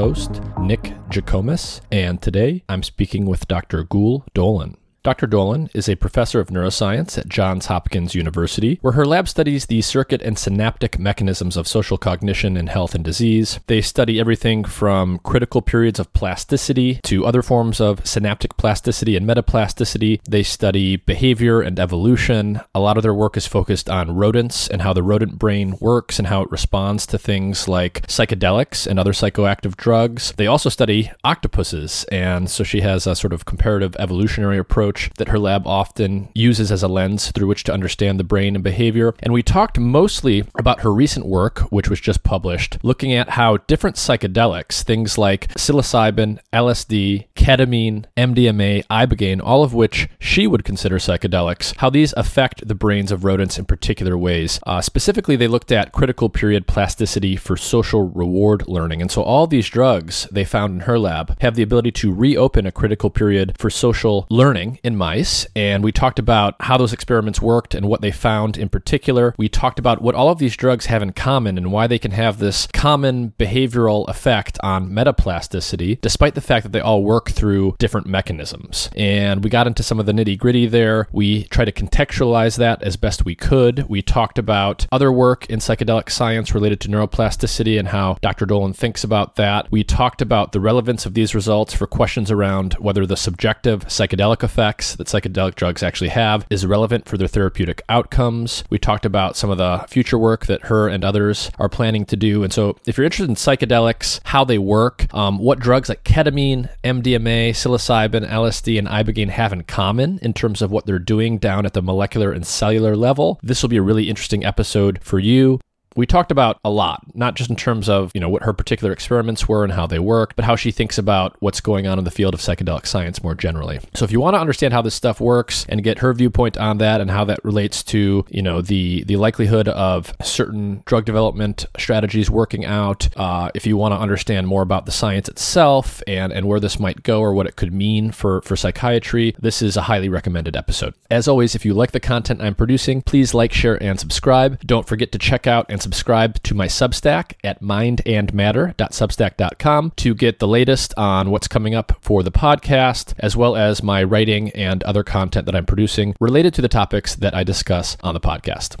Host, Nick Jikomes, and today I'm speaking with Dr. Gül Dölen. Dr. Dölen is a professor of neuroscience at Johns Hopkins University, where her lab studies the circuit and synaptic mechanisms of social cognition in health and disease. They study everything from critical periods of plasticity to other forms of synaptic plasticity and metaplasticity. They study behavior and evolution. A lot of their work is focused on rodents and how the rodent brain works and how it responds to things like psychedelics and other psychoactive drugs. They also study octopuses, and so she has a sort of comparative evolutionary approach approach that her lab often uses as a lens through which to understand the brain and behavior. And we talked mostly about her recent work, which was just published, looking at how different psychedelics, things like psilocybin, LSD, ketamine, MDMA, ibogaine, all of which she would consider psychedelics, how these affect the brains of rodents in particular ways. Uh, specifically, they looked at critical period plasticity for social reward learning. And so all these drugs they found in her lab have the ability to reopen a critical period for social learning in mice, and we talked about how those experiments worked and what they found in particular. We talked about what all of these drugs have in common and why they can have this common behavioral effect on metaplasticity, despite the fact that they all work through different mechanisms. And we got into some of the nitty gritty there. We tried to contextualize that as best we could. We talked about other work in psychedelic science related to neuroplasticity and how Dr. Dölen thinks about that. We talked about the relevance of these results for questions around whether the subjective psychedelic effect effects that psychedelic drugs actually have is relevant for their therapeutic outcomes. We talked about some of the future work that her and others are planning to do. And so, if you're interested in psychedelics, how they work, um, what drugs like ketamine, MDMA, psilocybin, LSD, and ibogaine have in common in terms of what they're doing down at the molecular and cellular level, this will be a really interesting episode for you we talked about a lot, not just in terms of, you know, what her particular experiments were and how they work, but how she thinks about what's going on in the field of psychedelic science more generally. So if you want to understand how this stuff works and get her viewpoint on that and how that relates to, you know, the the likelihood of certain drug development strategies working out, uh, if you want to understand more about the science itself and and where this might go or what it could mean for for psychiatry, this is a highly recommended episode. As always, if you like the content I'm producing, please like, share, and subscribe. Don't forget to check out and and subscribe to my Substack at mindandmatter.substack.com to get the latest on what's coming up for the podcast, as well as my writing and other content that I'm producing related to the topics that I discuss on the podcast.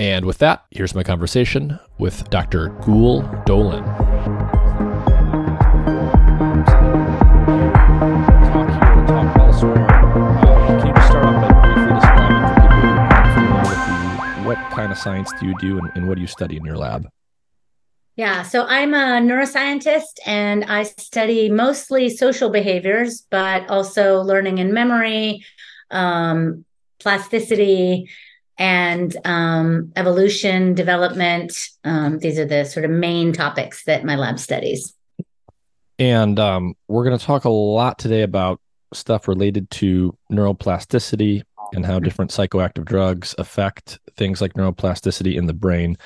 And with that, here's my conversation with Dr. Gül Dölen. What kind of science do you do and, and what do you study in your lab? Yeah, so I'm a neuroscientist and I study mostly social behaviors, but also learning and memory, um, plasticity, and um, evolution development. Um, these are the sort of main topics that my lab studies. And um, we're going to talk a lot today about stuff related to neuroplasticity and how different psychoactive drugs affect things like neuroplasticity in the brain.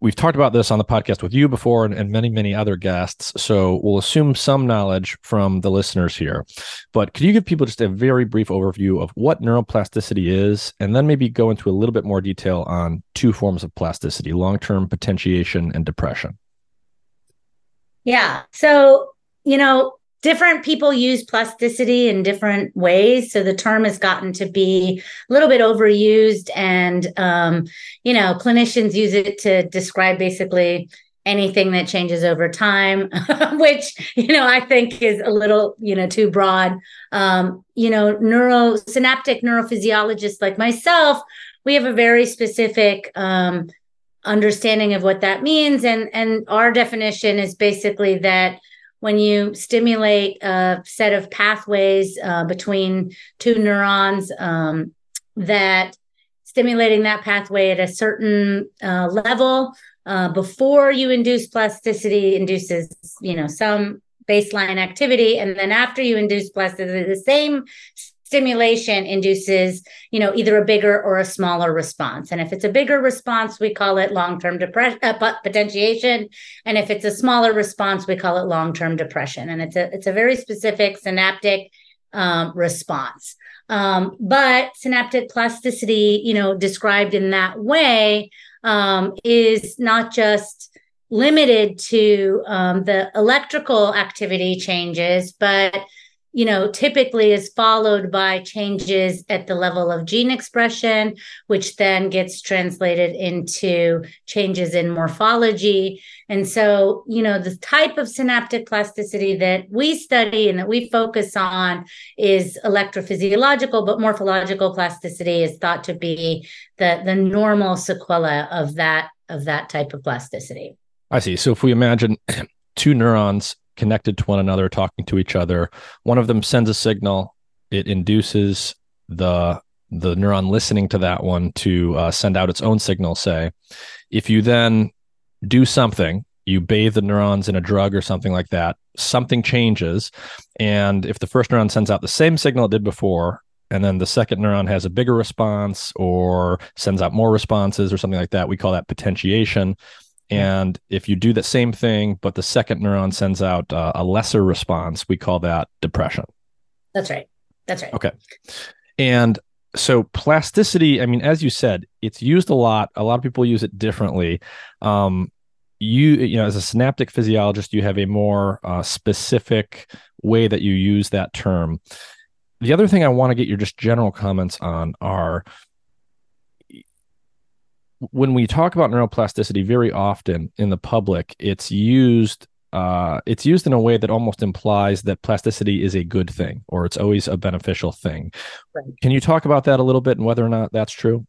We've talked about this on the podcast with you before and, and, many, many other guests. So we'll assume some knowledge from the listeners here. But could you give people just a very brief overview of what neuroplasticity is, and then maybe go into a little bit more detail on two forms of plasticity long term potentiation and depression? Yeah. So, you know, different people use plasticity in different ways. So the term has gotten to be a little bit overused and um, you know clinicians use it to describe basically anything that changes over time which you know i think is a little you know too broad. Um, you know neurosynaptic neurophysiologists like myself we have a very specific um, understanding of what that means. And and our definition is basically that when you stimulate a set of pathways uh, between two neurons um, that stimulating that pathway at a certain uh, level uh, before you induce plasticity induces you know some baseline activity. And then after you induce plasticity the same stimulation induces you know either a bigger or a smaller response. And if it's a bigger response we call it long-term depression uh, potentiation. And if it's a smaller response we call it long-term depression. And it's a it's a very specific synaptic um, response. Um, but synaptic plasticity you know described in that way um, is not just limited to um, the electrical activity changes but you know, typically is followed by changes at the level of gene expression, which then gets translated into changes in morphology. And so, you know, the type of synaptic plasticity that we study and that we focus on is electrophysiological, but morphological plasticity is thought to be the, the normal sequela of that of that type of plasticity. I see. So if we imagine two neurons connected to one another, talking to each other. One of them sends a signal. It induces the the neuron listening to that one to uh, send out its own signal. Say, if you then do something, you bathe the neurons in a drug or something like that, something changes. And if the first neuron sends out the same signal it did before, and then the second neuron has a bigger response or sends out more responses or something like that, we call that potentiation. And if you do the same thing, but the second neuron sends out uh, a lesser response, we call that depression. That's right. That's right. Okay. And so plasticity, I mean, as you said, it's used a lot. A lot of people use it differently. Um, you, you know, as a synaptic physiologist, you have a more uh, specific way that you use that term. The other thing I want to get your just general comments on are when we talk about neuroplasticity very often in the public it's used uh, it's used in a way that almost implies that plasticity is a good thing or it's always a beneficial thing. Right. can you talk about that a little bit and whether or not that's true?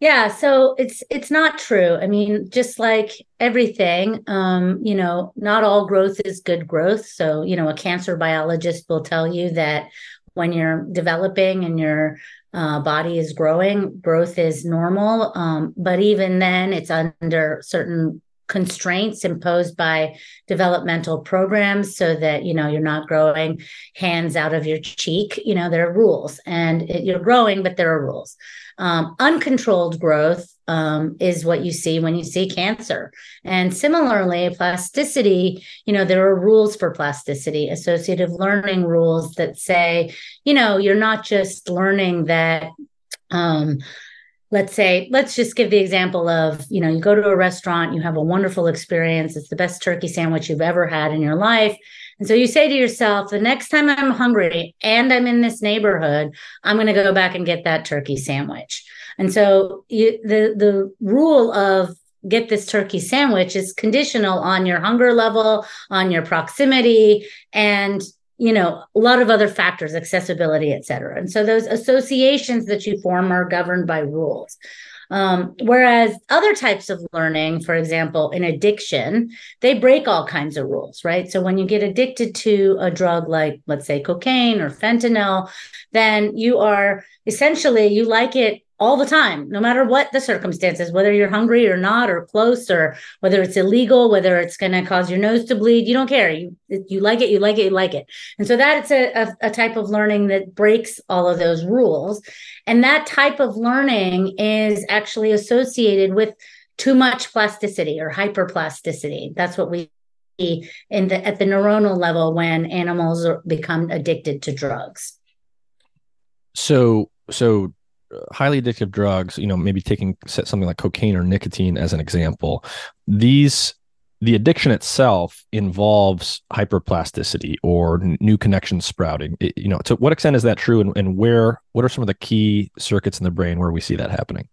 Yeah so it's it's not true. I mean just like everything um you know not all growth is good growth. So you know a cancer biologist will tell you that when you're developing and you're uh, body is growing, growth is normal. Um, but even then, it's under certain constraints imposed by developmental programs so that you know you're not growing hands out of your cheek you know there are rules and it, you're growing but there are rules um, uncontrolled growth um, is what you see when you see cancer. And similarly, plasticity, you know, there are rules for plasticity, associative learning rules that say, you know, you're not just learning that. Um, let's say let's just give the example of you know you go to a restaurant you have a wonderful experience it's the best turkey sandwich you've ever had in your life and so you say to yourself, the next time I'm hungry and I'm in this neighborhood, I'm going to go back and get that turkey sandwich. And so you, the the rule of get this turkey sandwich is conditional on your hunger level, on your proximity, and you know a lot of other factors, accessibility, et cetera. And so those associations that you form are governed by rules. Um, whereas other types of learning, for example, in addiction, they break all kinds of rules, right? So when you get addicted to a drug like, let's say, cocaine or fentanyl, then you are essentially, you like it all the time, no matter what the circumstances, whether you're hungry or not, or close, or whether it's illegal, whether it's going to cause your nose to bleed, you don't care. You you like it, you like it, you like it. And so that's a, a, a type of learning that breaks all of those rules. And that type of learning is actually associated with too much plasticity or hyperplasticity. That's what we see in the at the neuronal level when animals become addicted to drugs. So so highly addictive drugs, you know, maybe taking something like cocaine or nicotine as an example. These the addiction itself involves hyperplasticity or n- new connections sprouting. It, you know, to what extent is that true, and, and where? What are some of the key circuits in the brain where we see that happening?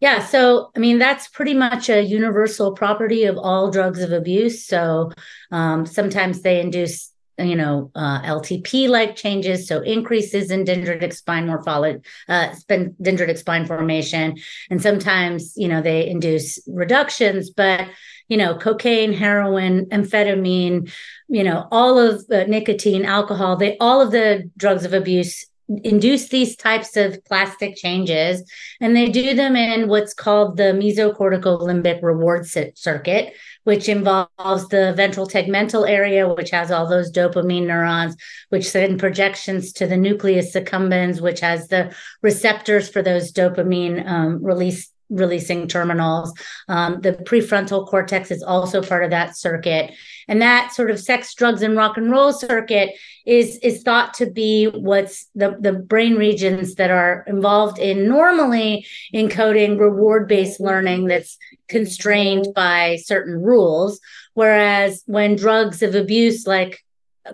Yeah, so I mean that's pretty much a universal property of all drugs of abuse. So um, sometimes they induce you know, uh, LTP like changes, so increases in dendritic spine morphology, uh, dendritic spine formation. And sometimes, you know, they induce reductions, but, you know, cocaine, heroin, amphetamine, you know, all of uh, nicotine, alcohol, they, all of the drugs of abuse induce these types of plastic changes and they do them in what's called the mesocortical limbic reward circuit which involves the ventral tegmental area, which has all those dopamine neurons, which send projections to the nucleus accumbens, which has the receptors for those dopamine um, release releasing terminals. Um, the prefrontal cortex is also part of that circuit. And that sort of sex, drugs, and rock and roll circuit is, is thought to be what's the, the brain regions that are involved in normally encoding reward based learning that's constrained by certain rules. Whereas when drugs of abuse like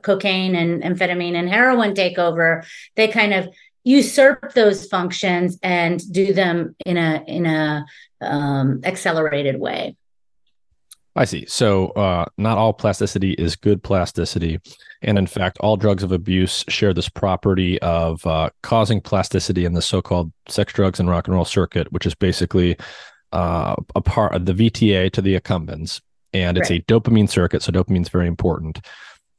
cocaine and amphetamine and heroin take over, they kind of usurp those functions and do them in a in a um, accelerated way. I see. So, uh, not all plasticity is good plasticity. And in fact, all drugs of abuse share this property of uh, causing plasticity in the so called sex, drugs, and rock and roll circuit, which is basically uh, a part of the VTA to the accumbens. And it's right. a dopamine circuit. So, dopamine is very important.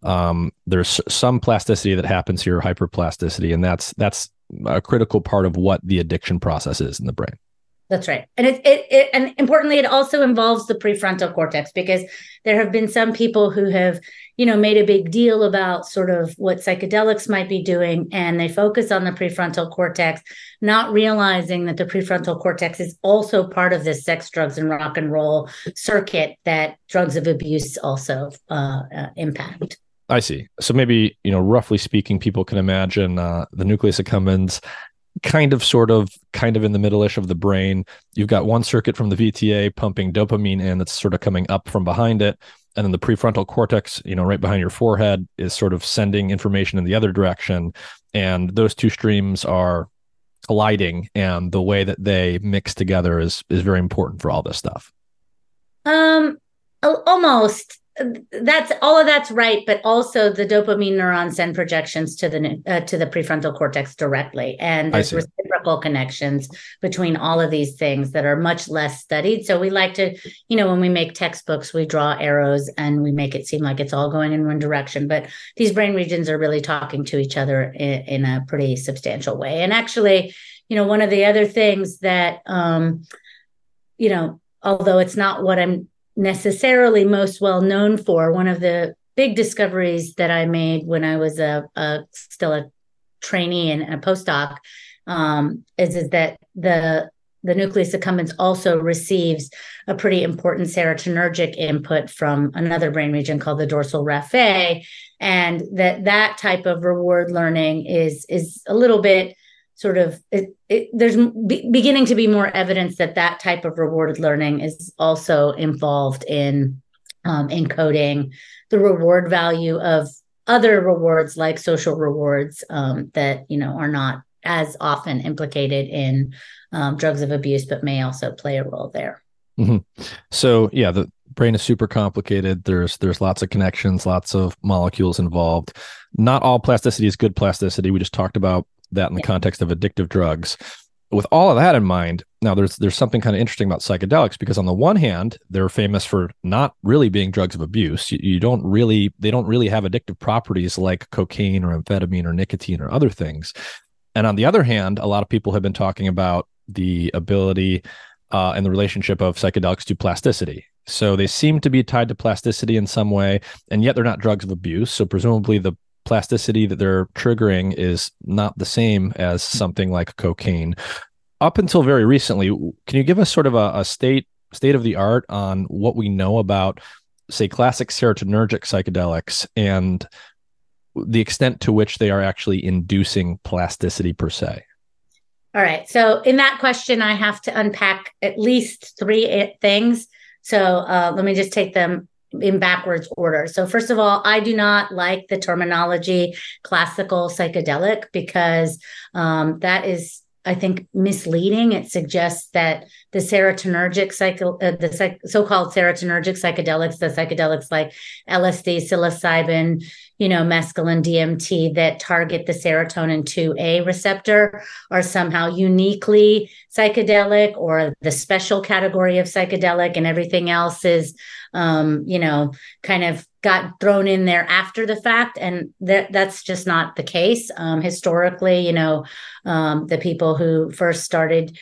Um, there's some plasticity that happens here, hyperplasticity, and that's that's a critical part of what the addiction process is in the brain. That's right. And it, it, it, and importantly, it also involves the prefrontal cortex because there have been some people who have, you know, made a big deal about sort of what psychedelics might be doing. And they focus on the prefrontal cortex, not realizing that the prefrontal cortex is also part of this sex, drugs, and rock and roll circuit that drugs of abuse also uh, uh, impact. I see. So maybe, you know, roughly speaking, people can imagine uh, the nucleus accumbens kind of, sort of, kind of in the middle-ish of the brain. You've got one circuit from the VTA pumping dopamine in that's sort of coming up from behind it. And then the prefrontal cortex, you know, right behind your forehead is sort of sending information in the other direction. And those two streams are colliding. And the way that they mix together is is very important for all this stuff. Um almost that's all of that's right but also the dopamine neurons send projections to the uh, to the prefrontal cortex directly. And there's reciprocal connections between all of these things that are much less studied. So we like to you know when we make textbooks we draw arrows and we make it seem like it's all going in one direction. But these brain regions are really talking to each other in, in a pretty substantial way. And actually you know one of the other things that um you know although it's not what i'm necessarily most well known for. One of the big discoveries that I made when I was a, a still a trainee and a postdoc um, is, is that the the nucleus accumbens also receives a pretty important serotonergic input from another brain region called the dorsal raphe and that that type of reward learning is is a little bit sort of it, it, there's be, beginning to be more evidence that that type of rewarded learning is also involved in um, encoding the reward value of other rewards like social rewards um, that you know are not as often implicated in um, drugs of abuse but may also play a role there. Mm-hmm. so yeah the brain is super complicated. There's there's lots of connections lots of molecules involved. Not all plasticity is good plasticity. We just talked about that in the context of addictive drugs. With all of that in mind, now there's there's something kind of interesting about psychedelics because on the one hand, they're famous for not really being drugs of abuse. You, you don't really they don't really have addictive properties like cocaine or amphetamine or nicotine or other things. And on the other hand, a lot of people have been talking about the ability uh, and the relationship of psychedelics to plasticity. So they seem to be tied to plasticity in some way, and yet they're not drugs of abuse. So presumably the plasticity that they're triggering is not the same as something like cocaine. Up until very recently, can you give us sort of a, a state state of the art on what we know about, say, classic serotonergic psychedelics and the extent to which they are actually inducing plasticity per se? All right. So, in that question, I have to unpack at least three eh, things. So, uh, let me just take them in backwards order. So, first of all, I do not like the terminology classical psychedelic because um, that is I think misleading. It suggests that the serotonergic cycle, uh, the psych- so-called serotonergic psychedelics, the psychedelics like LSD, psilocybin, you know, mescaline, DMT that target the serotonin 2A receptor are somehow uniquely psychedelic or the special category of psychedelic and everything else is um, you know, kind of got thrown in there after the fact. And that that's just not the case. Um, historically, you know, um, the people who first started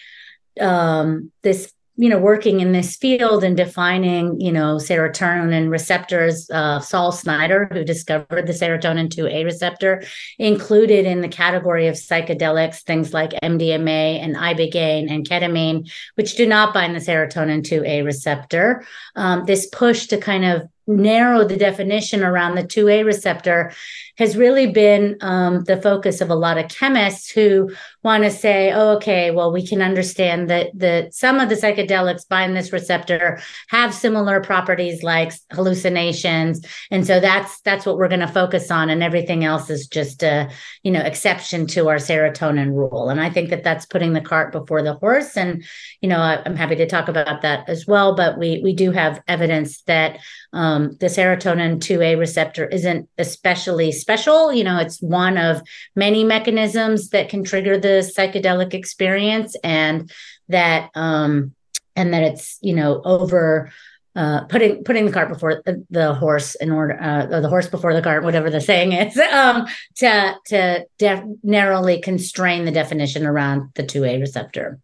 um, this you know, working in this field and defining, you know, serotonin receptors, uh, Sol Snyder, who discovered the serotonin 2A receptor, included in the category of psychedelics things like MDMA and ibogaine and ketamine, which do not bind the serotonin 2A receptor. Um, this push to kind of narrow the definition around the 2A receptor has really been um, the focus of a lot of chemists who want to say, oh, okay, well, we can understand that that some of the psychedelics bind this receptor, have similar properties like hallucinations, and so that's that's what we're going to focus on, and everything else is just a you know exception to our serotonin rule. And I think that that's putting the cart before the horse, and you know I, am happy to talk about that as well. But we we do have evidence that um, the serotonin 2A receptor isn't especially special. You know, it's one of many mechanisms that can trigger the psychedelic experience, and that um, and that it's you know over. Uh, putting putting the cart before the horse in order uh, or the horse before the cart, whatever the saying is, um, to to def- narrowly constrain the definition around the two A receptor.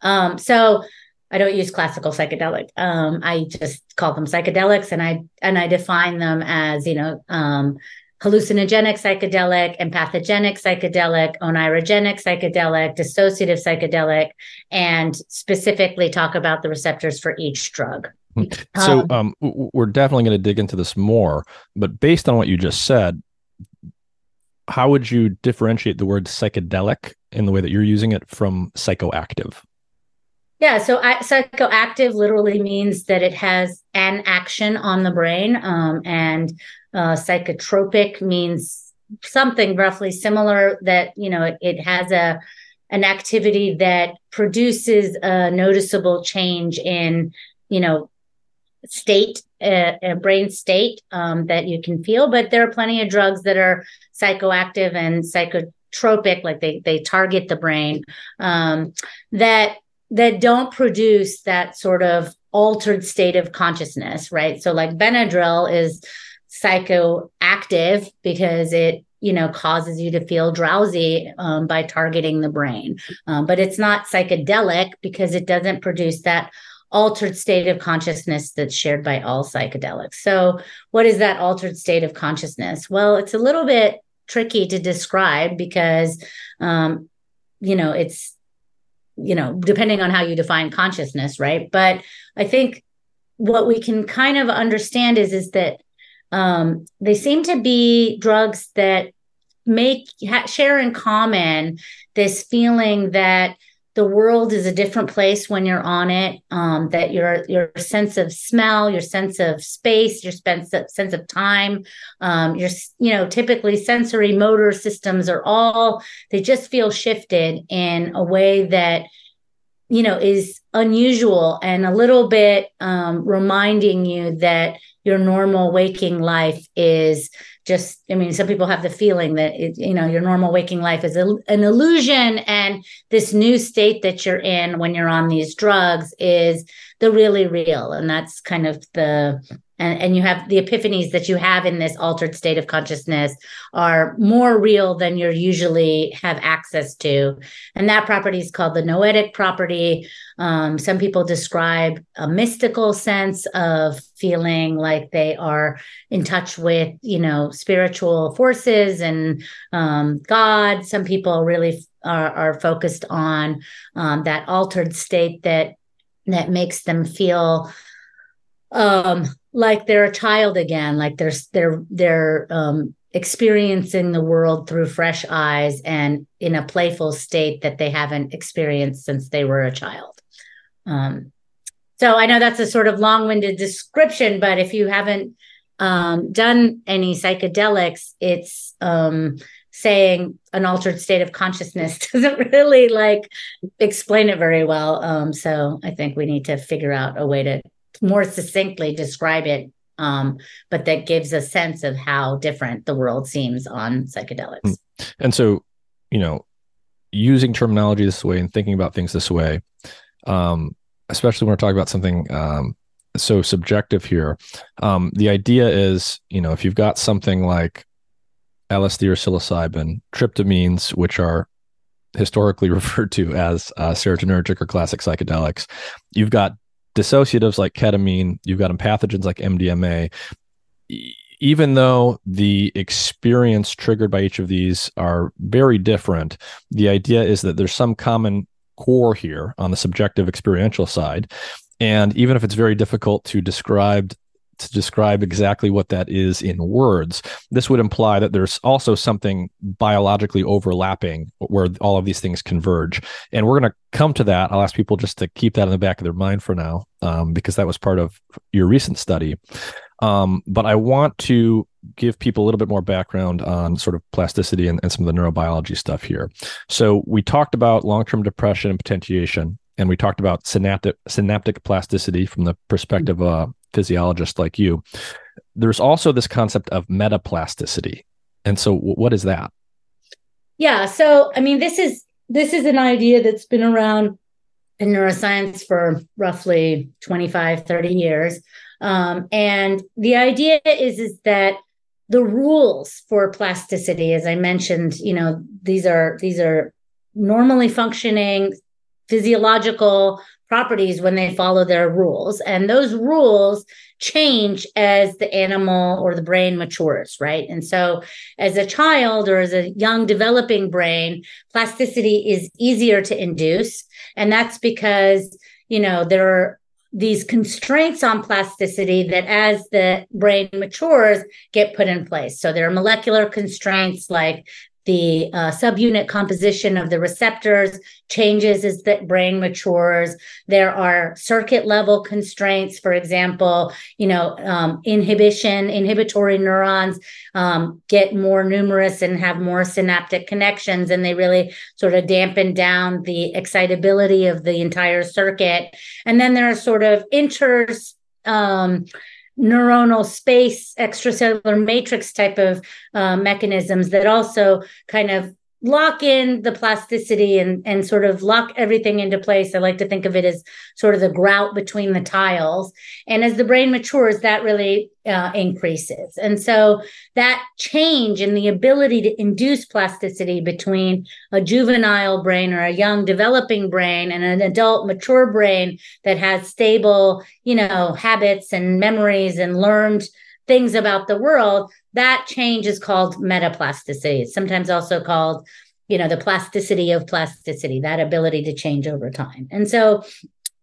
Um, so I don't use classical psychedelic. Um, I just call them psychedelics, and I and I define them as you know um, hallucinogenic psychedelic, empathogenic psychedelic, oneirogenic psychedelic, dissociative psychedelic, and specifically talk about the receptors for each drug. Hmm. So um, um, we're definitely going to dig into this more, but based on what you just said, how would you differentiate the word psychedelic in the way that you're using it from psychoactive? Yeah, so I, psychoactive literally means that it has an action on the brain, um, and uh, psychotropic means something roughly similar. That you know it, it has a an activity that produces a noticeable change in you know state uh, a brain state um, that you can feel but there are plenty of drugs that are psychoactive and psychotropic like they they target the brain um, that that don't produce that sort of altered state of consciousness, right? So like Benadryl is psychoactive because it you know causes you to feel drowsy um, by targeting the brain. Um, but it's not psychedelic because it doesn't produce that altered state of consciousness that's shared by all psychedelics. So what is that altered state of consciousness? Well it's a little bit tricky to describe because um, you know it's you know, depending on how you define consciousness, right? But I think what we can kind of understand is is that um, they seem to be drugs that make ha- share in common this feeling that the world is a different place when you're on it um, that your your sense of smell your sense of space your sense of, sense of time um, your you know typically sensory motor systems are all they just feel shifted in a way that you know is unusual and a little bit um, reminding you that your normal waking life is just i mean some people have the feeling that it, you know your normal waking life is a, an illusion and this new state that you're in when you're on these drugs is the really real. And that's kind of the and, and you have the epiphanies that you have in this altered state of consciousness are more real than you usually have access to. And that property is called the noetic property. Um, some people describe a mystical sense of feeling like they are in touch with you know spiritual forces and um, god. Some people really are, are focused on um, that altered state that that makes them feel um, like they're a child again, like they're they're they're um, experiencing the world through fresh eyes and in a playful state that they haven't experienced since they were a child. Um, so I know that's a sort of long-winded description, but if you haven't um, done any psychedelics, it's um, saying an altered state of consciousness doesn't really like explain it very well. Um, so I think we need to figure out a way to more succinctly describe it um, but that gives a sense of how different the world seems on psychedelics. Hmm. And so, you know, using terminology this way and thinking about things this way, um, especially when we're talking about something um, so subjective here, um, the idea is, you know, if you've got something like LSD or psilocybin, tryptamines, which are historically referred to as uh, serotonergic or classic psychedelics, you've got dissociatives like ketamine, you've got empathogens like MDMA. Even though the experience triggered by each of these are very different, the idea is that there's some common core here on the subjective experiential side. And even if it's very difficult to describe to describe exactly what that is in words, this would imply that there's also something biologically overlapping where all of these things converge. And we're going to come to that. I'll ask people just to keep that in the back of their mind for now, um, because that was part of your recent study. Um, but I want to give people a little bit more background on sort of plasticity and, and some of the neurobiology stuff here. So we talked about long-term depression and potentiation and we talked about synaptic synaptic plasticity from the perspective of a physiologist like you. There's also this concept of metaplasticity. And so what is that? Yeah, so I mean this is this is an idea that's been around in neuroscience for roughly 25 30 years. Um, and the idea is is that the rules for plasticity as i mentioned you know these are these are normally functioning physiological properties when they follow their rules. And those rules change as the animal or the brain matures, right? And so, as a child or as a young developing brain, plasticity is easier to induce. And that's because, you know, there are these constraints on plasticity that as the brain matures get put in place. So there are molecular constraints like the uh, subunit composition of the receptors changes as the brain matures. There are circuit level constraints for example you know um, inhibition inhibitory neurons um, get more numerous and have more synaptic connections and they really sort of dampen down the excitability of the entire circuit. And then there are sort of inters um, neuronal space extracellular matrix type of uh, mechanisms that also kind of lock in the plasticity and and sort of lock everything into place. I like to think of it as sort of the grout between the tiles. And as the brain matures, that really uh, increases. And so that change in the ability to induce plasticity between a juvenile brain or a young developing brain and an adult mature brain that has stable, you know, habits and memories and learned things about the world, that change is called metaplasticity. It's sometimes also called, you know, the plasticity of plasticity, that ability to change over time. And so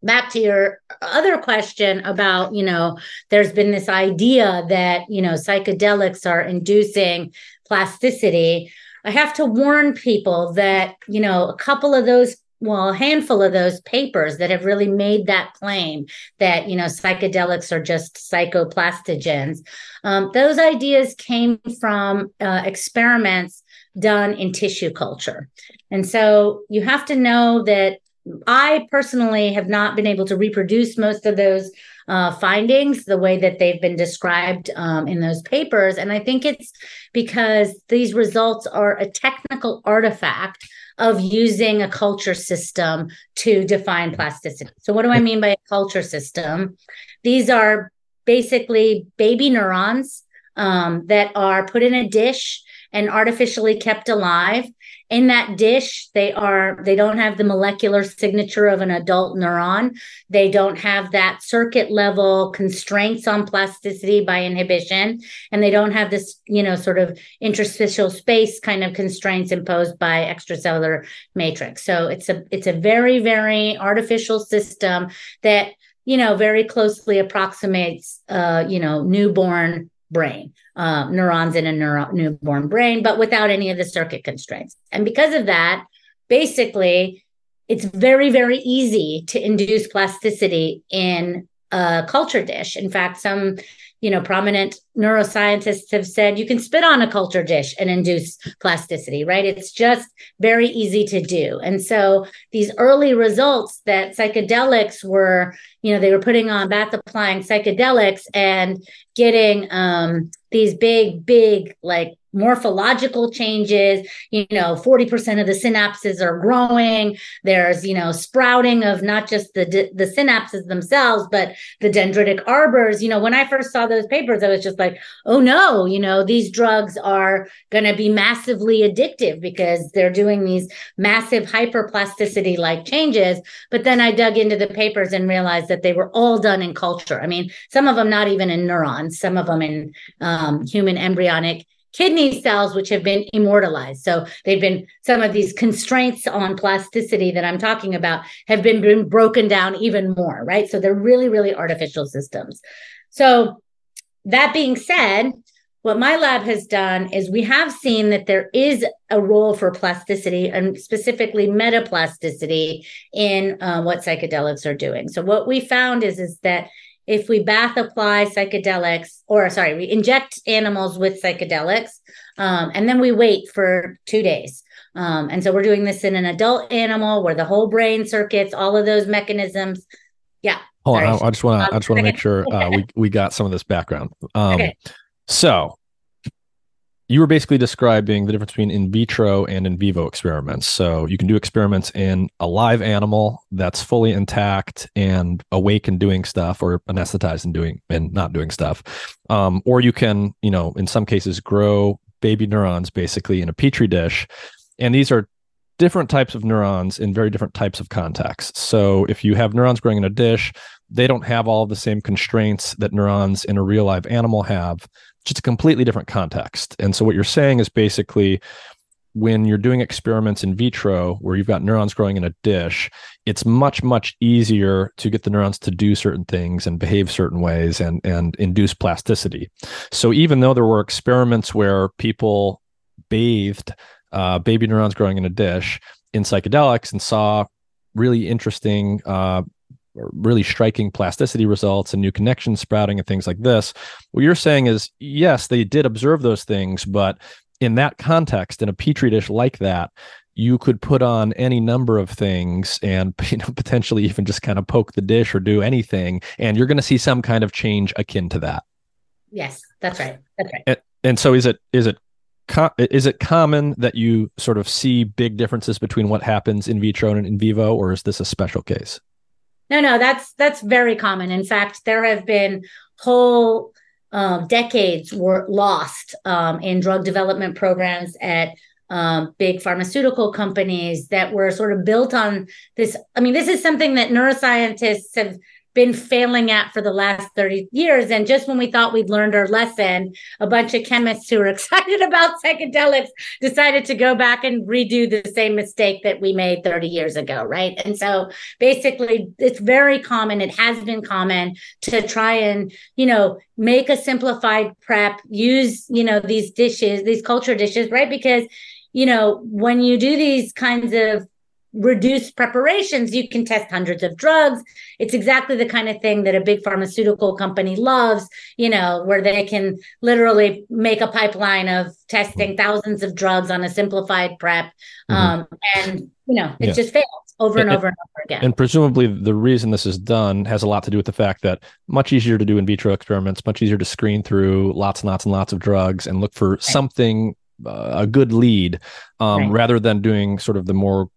back to your other question about you know there's been this idea that you know psychedelics are inducing plasticity i have to warn people that you know a couple of those well, a handful of those papers that have really made that claim that you know psychedelics are just psychoplastogens. Um, those ideas came from uh, experiments done in tissue culture, and so you have to know that I personally have not been able to reproduce most of those uh, findings the way that they've been described um, in those papers, and I think it's because these results are a technical artifact of using a culture system to define plasticity. So, what do I mean by a culture system? These are basically baby neurons um, that are put in a dish and artificially kept alive. In that dish they are they don't have the molecular signature of an adult neuron. They don't have that circuit level constraints on plasticity by inhibition. And they don't have this you know sort of interstitial space kind of constraints imposed by extracellular matrix. So it's a it's a very very artificial system that you know very closely approximates uh you know newborn brain, uh, neurons in a neuro- newborn brain, but without any of the circuit constraints. And because of that, basically, it's very, very easy to induce plasticity in a culture dish. In fact, some you know, prominent neuroscientists have said you can spit on a culture dish and induce plasticity, right? It's just very easy to do. And so these early results that psychedelics were, you know, they were putting on bath applying psychedelics and getting um, these big, big, like morphological changes you know 40% of the synapses are growing. There's you know sprouting of not just the the synapses themselves but the dendritic arbors. You know when i first saw those papers i was just like oh no you know these drugs are going to be massively addictive because they're doing these massive hyperplasticity like changes. But then i dug into the papers and realized that they were all done in culture. I mean some of them not even in neurons some of them in um, human embryonic kidney cells which have been immortalized. So they've been some of these constraints on plasticity that i'm talking about have been, been broken down even more right? So they're really really artificial systems. So that being said what my lab has done is we have seen that there is a role for plasticity and specifically metaplasticity in uh, what psychedelics are doing. So what we found is is that if we bath apply psychedelics, or sorry, we inject animals with psychedelics, um, and then we wait for two days. Um, and so we're doing this in an adult animal where the whole brain circuits, all of those mechanisms. Yeah. Hold on, I, just want to I just want to make sure uh, we we got some of this background. Um, okay. So you were basically describing the difference between in vitro and in vivo experiments. So you can do experiments in a live animal that's fully intact and awake and doing stuff, or anesthetized and doing and not doing stuff. Um, or you can, you know, in some cases, grow baby neurons basically in a petri dish, and these are different types of neurons in very different types of contexts. So if you have neurons growing in a dish, they don't have all the same constraints that neurons in a real live animal have just a completely different context. And so what you're saying is basically when you're doing experiments in vitro where you've got neurons growing in a dish, it's much much easier to get the neurons to do certain things and behave certain ways and and induce plasticity. So even though there were experiments where people bathed uh, baby neurons growing in a dish in psychedelics and saw really interesting uh, really striking plasticity results and new connections sprouting and things like this. What you're saying is, yes, they did observe those things, but in that context, in a petri dish like that, you could put on any number of things and you know potentially even just kind of poke the dish or do anything, and you're going to see some kind of change akin to that. Yes, that's right. That's right. And, and so, is it is it is it common that you sort of see big differences between what happens in vitro and in vivo, or is this a special case? No, no, that's that's very common. In fact, there have been whole uh, decades were lost um, in drug development programs at um, big pharmaceutical companies that were sort of built on this. I mean, this is something that neuroscientists have been failing at for the last 30 years. And just when we thought we'd learned our lesson, a bunch of chemists who were excited about psychedelics decided to go back and redo the same mistake that we made 30 years ago. Right. And so basically, it's very common, it has been common to try and, you know, make a simplified prep, use, you know, these dishes, these culture dishes, right? Because you know, when you do these kinds of reduced preparations, you can test hundreds of drugs. It's exactly the kind of thing that a big pharmaceutical company loves, you know, where they can literally make a pipeline of testing thousands of drugs on a simplified prep. Mm-hmm. Um, and, you know, it yeah. just fails over and, and, over and over again. And presumably the reason this is done has a lot to do with the fact that much easier to do in vitro experiments, much easier to screen through lots and lots and lots of drugs and look for right. something uh, a good lead um, right. rather than doing sort of the more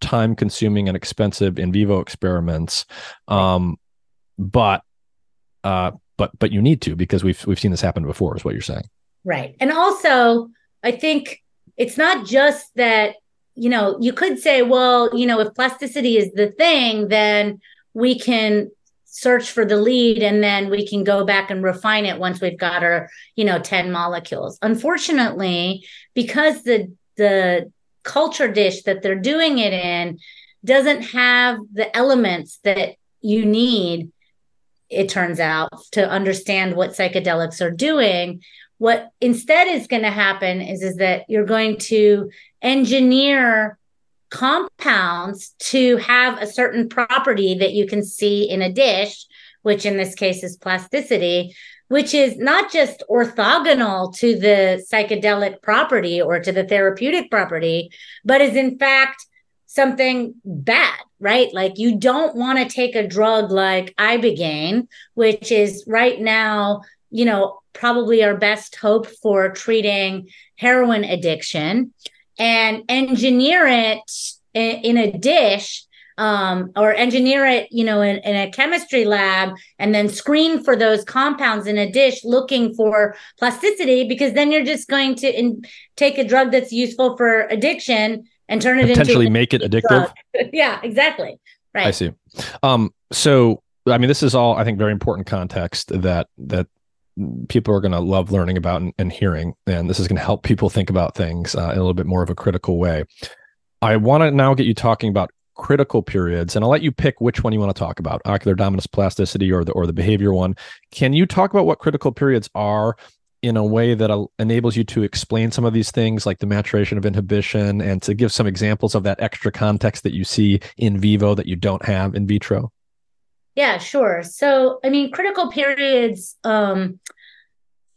time consuming and expensive in vivo experiments. Um, but uh, but but you need to because we've we've seen this happen before, is what you're saying. Right. And also, I think it's not just that you know, you could say, well, you know, if plasticity is the thing, then we can search for the lead and then we can go back and refine it once we've got our, you know, 10 molecules. Unfortunately, because the the culture dish that they're doing it in doesn't have the elements that you need it turns out to understand what psychedelics are doing. What instead is going to happen is is that you're going to engineer compounds to have a certain property that you can see in a dish which in this case is plasticity which is not just orthogonal to the psychedelic property or to the therapeutic property but is in fact something bad, right? Like you don't want to take a drug like Ibogaine, which is right now, you know, probably our best hope for treating heroin addiction and engineer it in, a dish um, or engineer it, you know, in, in, a chemistry lab and then screen for those compounds in a dish looking for plasticity, because then you're just going to in, take a drug that's useful for addiction and turn it potentially into make it addictive. yeah, exactly. Right. I see. Um, so I mean, this is all I think very important context that that people are going to love learning about and, and, hearing, and this is going to help people think about things uh, in a little bit more of a critical way. I want to now get you talking about critical periods, and I'll let you pick which one you want to talk about: ocular dominance plasticity or the or the behavior one. Can you talk about what critical periods are in a way that enables you to explain some of these things like the maturation of inhibition and to give some examples of that extra context that you see in vivo that you don't have in vitro yeah sure so i mean critical periods um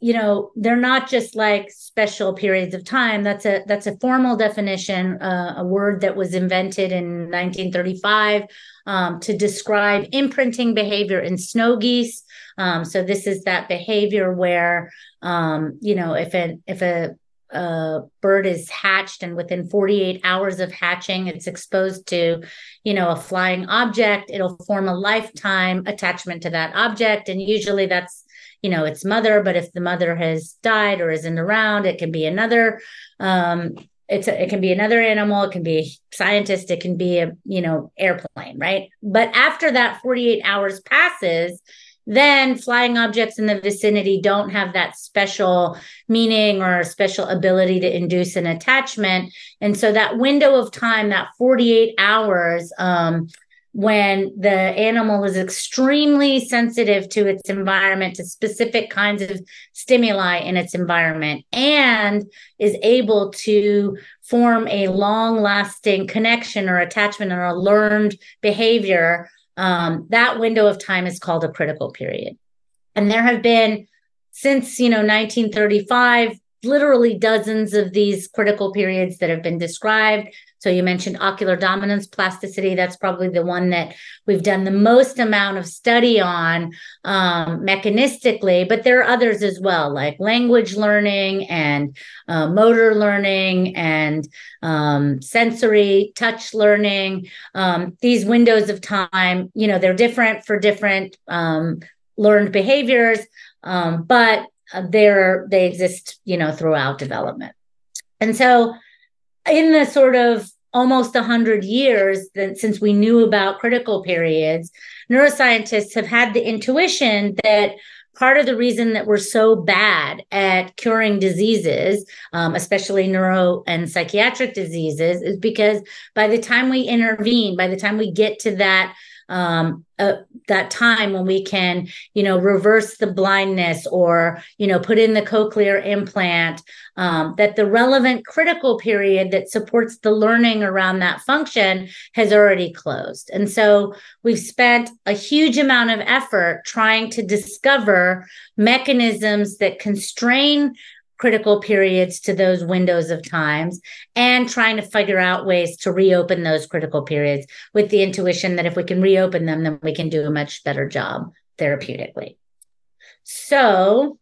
you know they're not just like special periods of time. That's a that's a formal definition uh, a word that was invented in 1935 um, to describe imprinting behavior in snow geese. Um, so this is that behavior where, um, you know, if a if a, a bird is hatched and within 48 hours of hatching, it's exposed to, you know, a flying object, it'll form a lifetime attachment to that object, and usually that's you know its mother but if the mother has died or isn't around it can be another um, it's a, it can be another animal it can be a scientist it can be a you know airplane right but after that 48 hours passes then flying objects in the vicinity don't have that special meaning or special ability to induce an attachment. And so that window of time, that 48 hours, um, when the animal is extremely sensitive to its environment, to specific kinds of stimuli in its environment, and is able to form a long lasting connection or attachment or a learned behavior um, that window of time is called a critical period. And there have been since, you know, 1935, literally dozens of these critical periods that have been described. So you mentioned ocular dominance plasticity. That's probably the one that we've done the most amount of study on um, mechanistically, but there are others as well, like language learning and uh, motor learning and um, sensory touch learning. Um, these windows of time, you know, they're different for different um, learned behaviors, um, but they're they exist, you know, throughout development. And so in the sort of almost 100 years since we knew about critical periods neuroscientists have had the intuition that part of the reason that we're so bad at curing diseases um, especially neuro and psychiatric diseases is because by the time we intervene by the time we get to that um, uh, that time when we can, you know, reverse the blindness or, you know, put in the cochlear implant, um, that the relevant critical period that supports the learning around that function has already closed. And so we've spent a huge amount of effort trying to discover mechanisms that constrain critical periods to those windows of times and trying to figure out ways to reopen those critical periods with the intuition that if we can reopen them, then we can do a much better job therapeutically. So,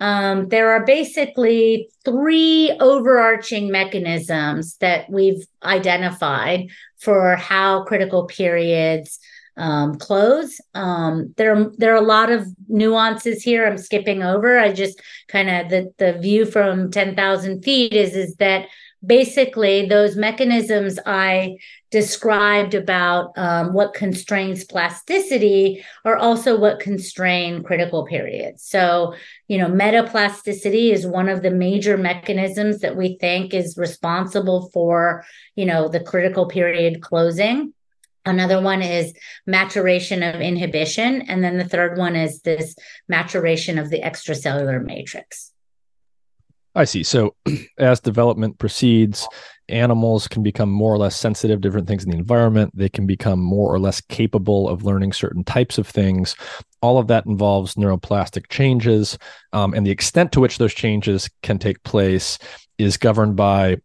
um, there are basically three overarching mechanisms that we've identified for how critical periods um, close. Um, there, there are a lot of nuances here. I'm skipping over. I just kind of the the view from ten thousand feet is is that basically those mechanisms I described about um, what constrains plasticity are also what constrain critical periods. So, you know, metaplasticity is one of the major mechanisms that we think is responsible for, you know, the critical period closing. Another one is maturation of inhibition. And then the third one is this maturation of the extracellular matrix. I see. So as development proceeds, animals can become more or less sensitive to different things in the environment. They can become more or less capable of learning certain types of things. All of that involves neuroplastic changes. Um, and the extent to which those changes can take place is governed by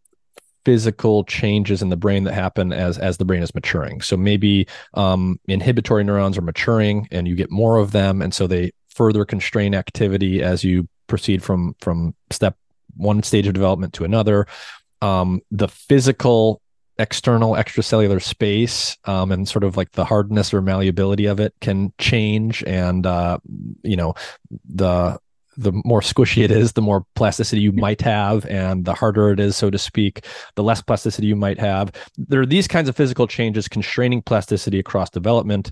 physical changes in the brain that happen as as the brain is maturing. So maybe um, inhibitory neurons are maturing and you get more of them, and so they further constrain activity as you proceed from from step one stage of development to another. Um, the physical external extracellular space um, and sort of like the hardness or malleability of it can change and uh, you know the the more squishy it is the more plasticity you might have and the harder it is so to speak the less plasticity you might have. There are these kinds of physical changes constraining plasticity across development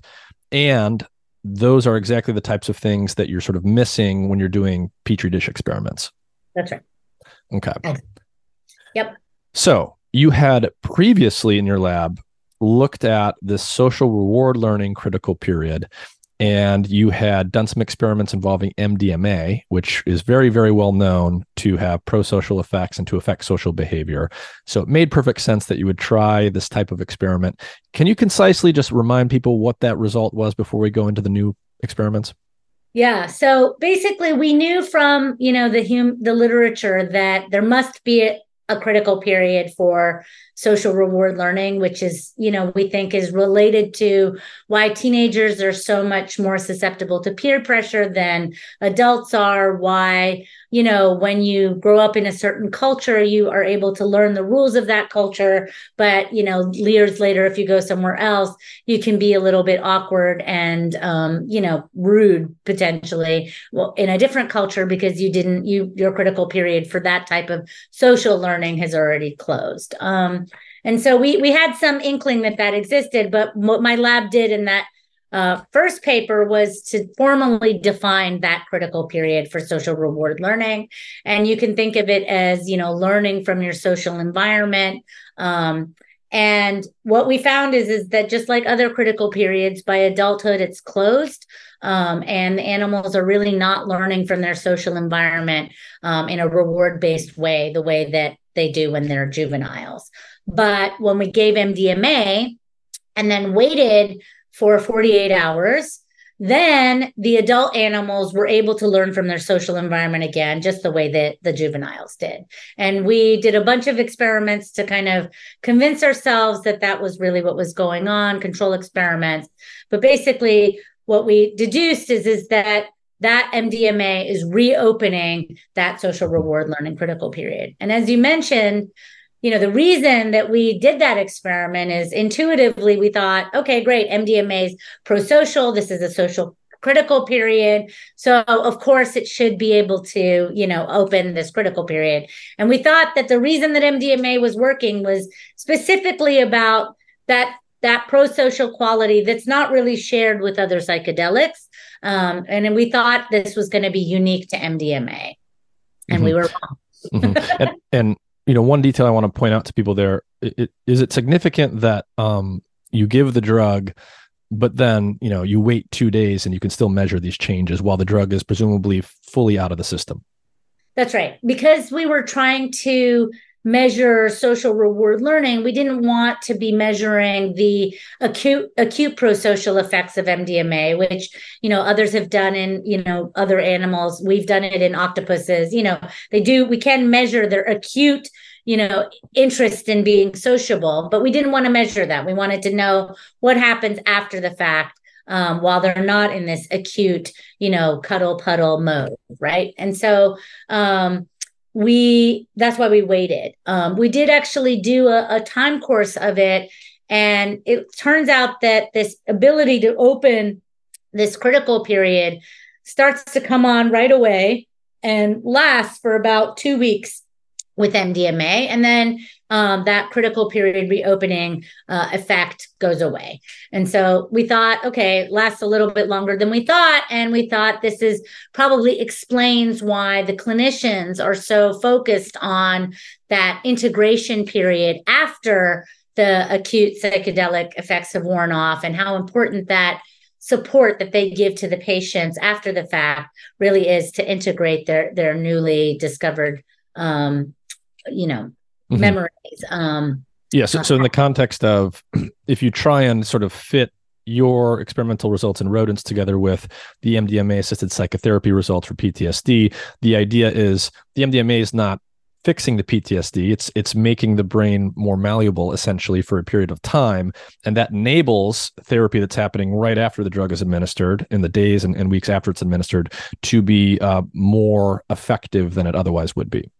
and those are exactly the types of things that you're sort of missing when you're doing petri dish experiments. That's right. Okay. Oh. Yep. So you had previously in your lab looked at this social reward learning critical period and you had done some experiments involving MDMA, which is very, very well known to have pro social effects and to affect social behavior. So it made perfect sense that you would try this type of experiment. Can you concisely just remind people what that result was before we go into the new experiments? Yeah. So basically, we knew from you know the hum- the literature that there must be a, a critical period for social reward learning, which is, you know, we think is related to why teenagers are so much more susceptible to peer pressure than adults are, why, you know, when you grow up in a certain culture, you are able to learn the rules of that culture. But, you know, years later, if you go somewhere else, you can be a little bit awkward and, um, you know, rude potentially well, in a different culture because you didn't, you, your critical period for that type of social learning has already closed. Um, and so we we had some inkling that that existed, but what my lab did in that uh, first paper was to formally define that critical period for social reward learning, and you can think of it as you know learning from your social environment. Um, and what we found is is that just like other critical periods, by adulthood it's closed. Um, and animals are really not learning from their social environment um, in a reward based way, the way that they do when they're juveniles. But when we gave MDMA and then waited for 48 hours, then the adult animals were able to learn from their social environment again, just the way that the juveniles did. And we did a bunch of experiments to kind of convince ourselves that that was really what was going on, control experiments. But basically, what we deduced is, is that that MDMA is reopening that social reward learning critical period. And as you mentioned, you know, the reason that we did that experiment is intuitively we thought, okay, great, MDMA is pro social. This is a social critical period. So, of course, it should be able to, you know, open this critical period. And we thought that the reason that MDMA was working was specifically about that that pro-social quality that's not really shared with other psychedelics. Um, and we thought this was going to be unique to MDMA. And mm-hmm. we were wrong. mm-hmm. and, and you know, one detail I want to point out to people there it, it, is it significant that um, you give the drug, but then you know you wait two days and you can still measure these changes while the drug is presumably fully out of the system. That's right, because we were trying to measure social reward learning we didn't want to be measuring the acute acute pro-social effects of mdma which you know others have done in you know other animals. We've done it in octopuses. You know they do we can measure their acute you know interest in being sociable but we didn't want to measure that. We wanted to know what happens after the fact um, while they're not in this acute you know cuddle puddle mode right? And so um, we that's why we waited. Um, we did actually do a, a time course of it, and it turns out that this ability to open this critical period starts to come on right away and lasts for about two weeks with MDMA. And then um, that critical period reopening uh, effect goes away. And so we thought, okay, lasts a little bit longer than we thought. And we thought this is probably explains why the clinicians are so focused on that integration period after the acute psychedelic effects have worn off and how important that support that they give to the patients after the fact really is to integrate their their newly discovered um, you know mm-hmm. memories um yeah so, so in the context of if you try and sort of fit your experimental results in rodents together with the MDMA assisted psychotherapy results for PTSD. The idea is the MDMA is not fixing the PTSD. It's it's making the brain more malleable essentially for a period of time. And that enables therapy that's happening right after the drug is administered in the days and, and weeks after it's administered to be uh, more effective than it otherwise would be.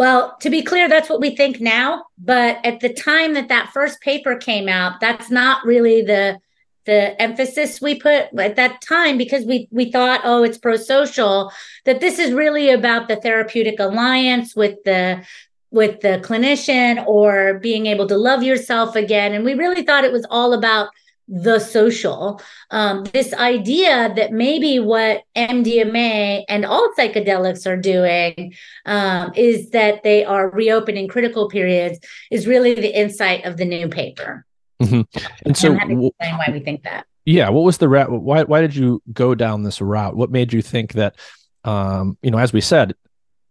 Well, to be clear, that's what we think now. But at the time that that first paper came out, that's not really the the emphasis we put at that time because we we thought, oh, it's pro-social. That this is really about the therapeutic alliance with the with the clinician or being able to love yourself again. And we really thought it was all about the social. Um, this idea that maybe what MDMA and all psychedelics are doing um, is that they are reopening critical periods is really the insight of the new paper. Mm-hmm. And so, explain why we think that. Yeah, what was the route? Why why did you go down this route? What made you think that? Um, you know, as we said,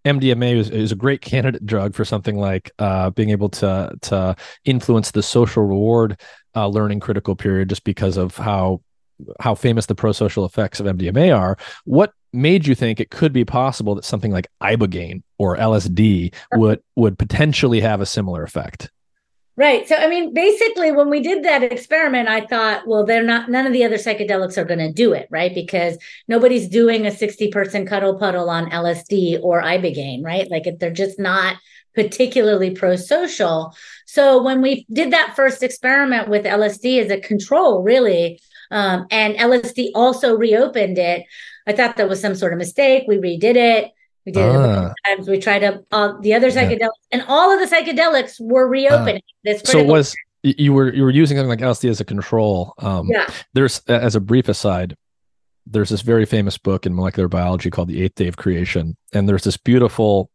MDMA is, is, a great candidate drug for something like uh, being able to to influence the social reward uh, learning critical period, just because of how how famous the pro-social effects of MDMA are. What made you think it could be possible that something like ibogaine or LSD would would potentially have a similar effect? Right. So, I mean, basically, when we did that experiment, I thought, well, they're not, none of the other psychedelics are going to do it, right? Because nobody's doing a 60 person cuddle puddle on LSD or Ibogaine, right? Like they're just not particularly pro social. So, when we did that first experiment with LSD as a control, really, um, and LSD also reopened it, I thought that was some sort of mistake. We redid it. We did ah. it times. We tried to, uh, the other psychedelics, yeah. and all of the psychedelics were reopening. Ah. This so it was you were you were using something like LSD as a control. Um, yeah. There's as a brief aside, there's this very famous book in molecular biology called The Eighth Day of Creation, and there's this beautiful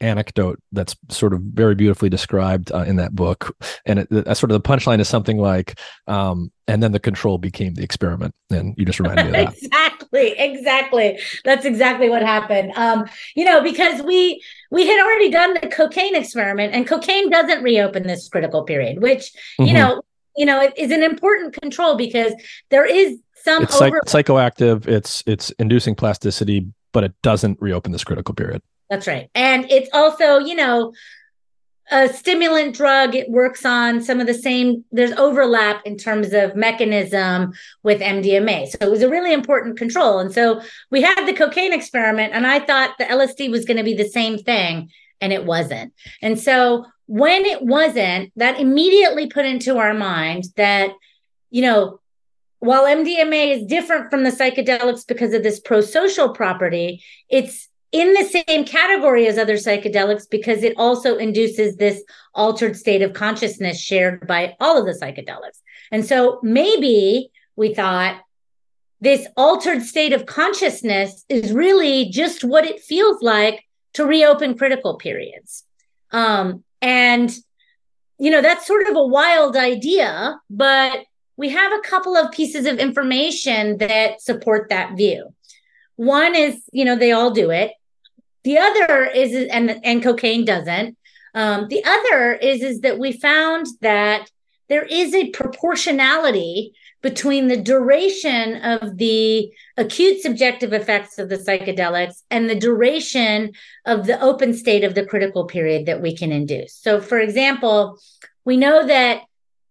anecdote that's sort of very beautifully described uh, in that book. And it, uh, sort of the punchline is something like, um, and then the control became the experiment. And you just reminded me of that. exactly. Exactly. That's exactly what happened. Um, you know, because we, we had already done the cocaine experiment and cocaine doesn't reopen this critical period, which, you mm-hmm. know, you know, is an important control because there is some it's over- psych- psychoactive. It's, it's inducing plasticity, but it doesn't reopen this critical period. That's right. And it's also, you know, a stimulant drug. It works on some of the same, there's overlap in terms of mechanism with MDMA. So it was a really important control. And so we had the cocaine experiment, and I thought the LSD was going to be the same thing, and it wasn't. And so when it wasn't, that immediately put into our mind that, you know, while MDMA is different from the psychedelics because of this pro social property, it's in the same category as other psychedelics because it also induces this altered state of consciousness shared by all of the psychedelics. And so maybe we thought this altered state of consciousness is really just what it feels like to reopen critical periods. Um, and, you know, that's sort of a wild idea, but we have a couple of pieces of information that support that view. One is, you know, they all do it. The other is, and and cocaine doesn't. Um, the other is is that we found that there is a proportionality between the duration of the acute subjective effects of the psychedelics and the duration of the open state of the critical period that we can induce. So, for example, we know that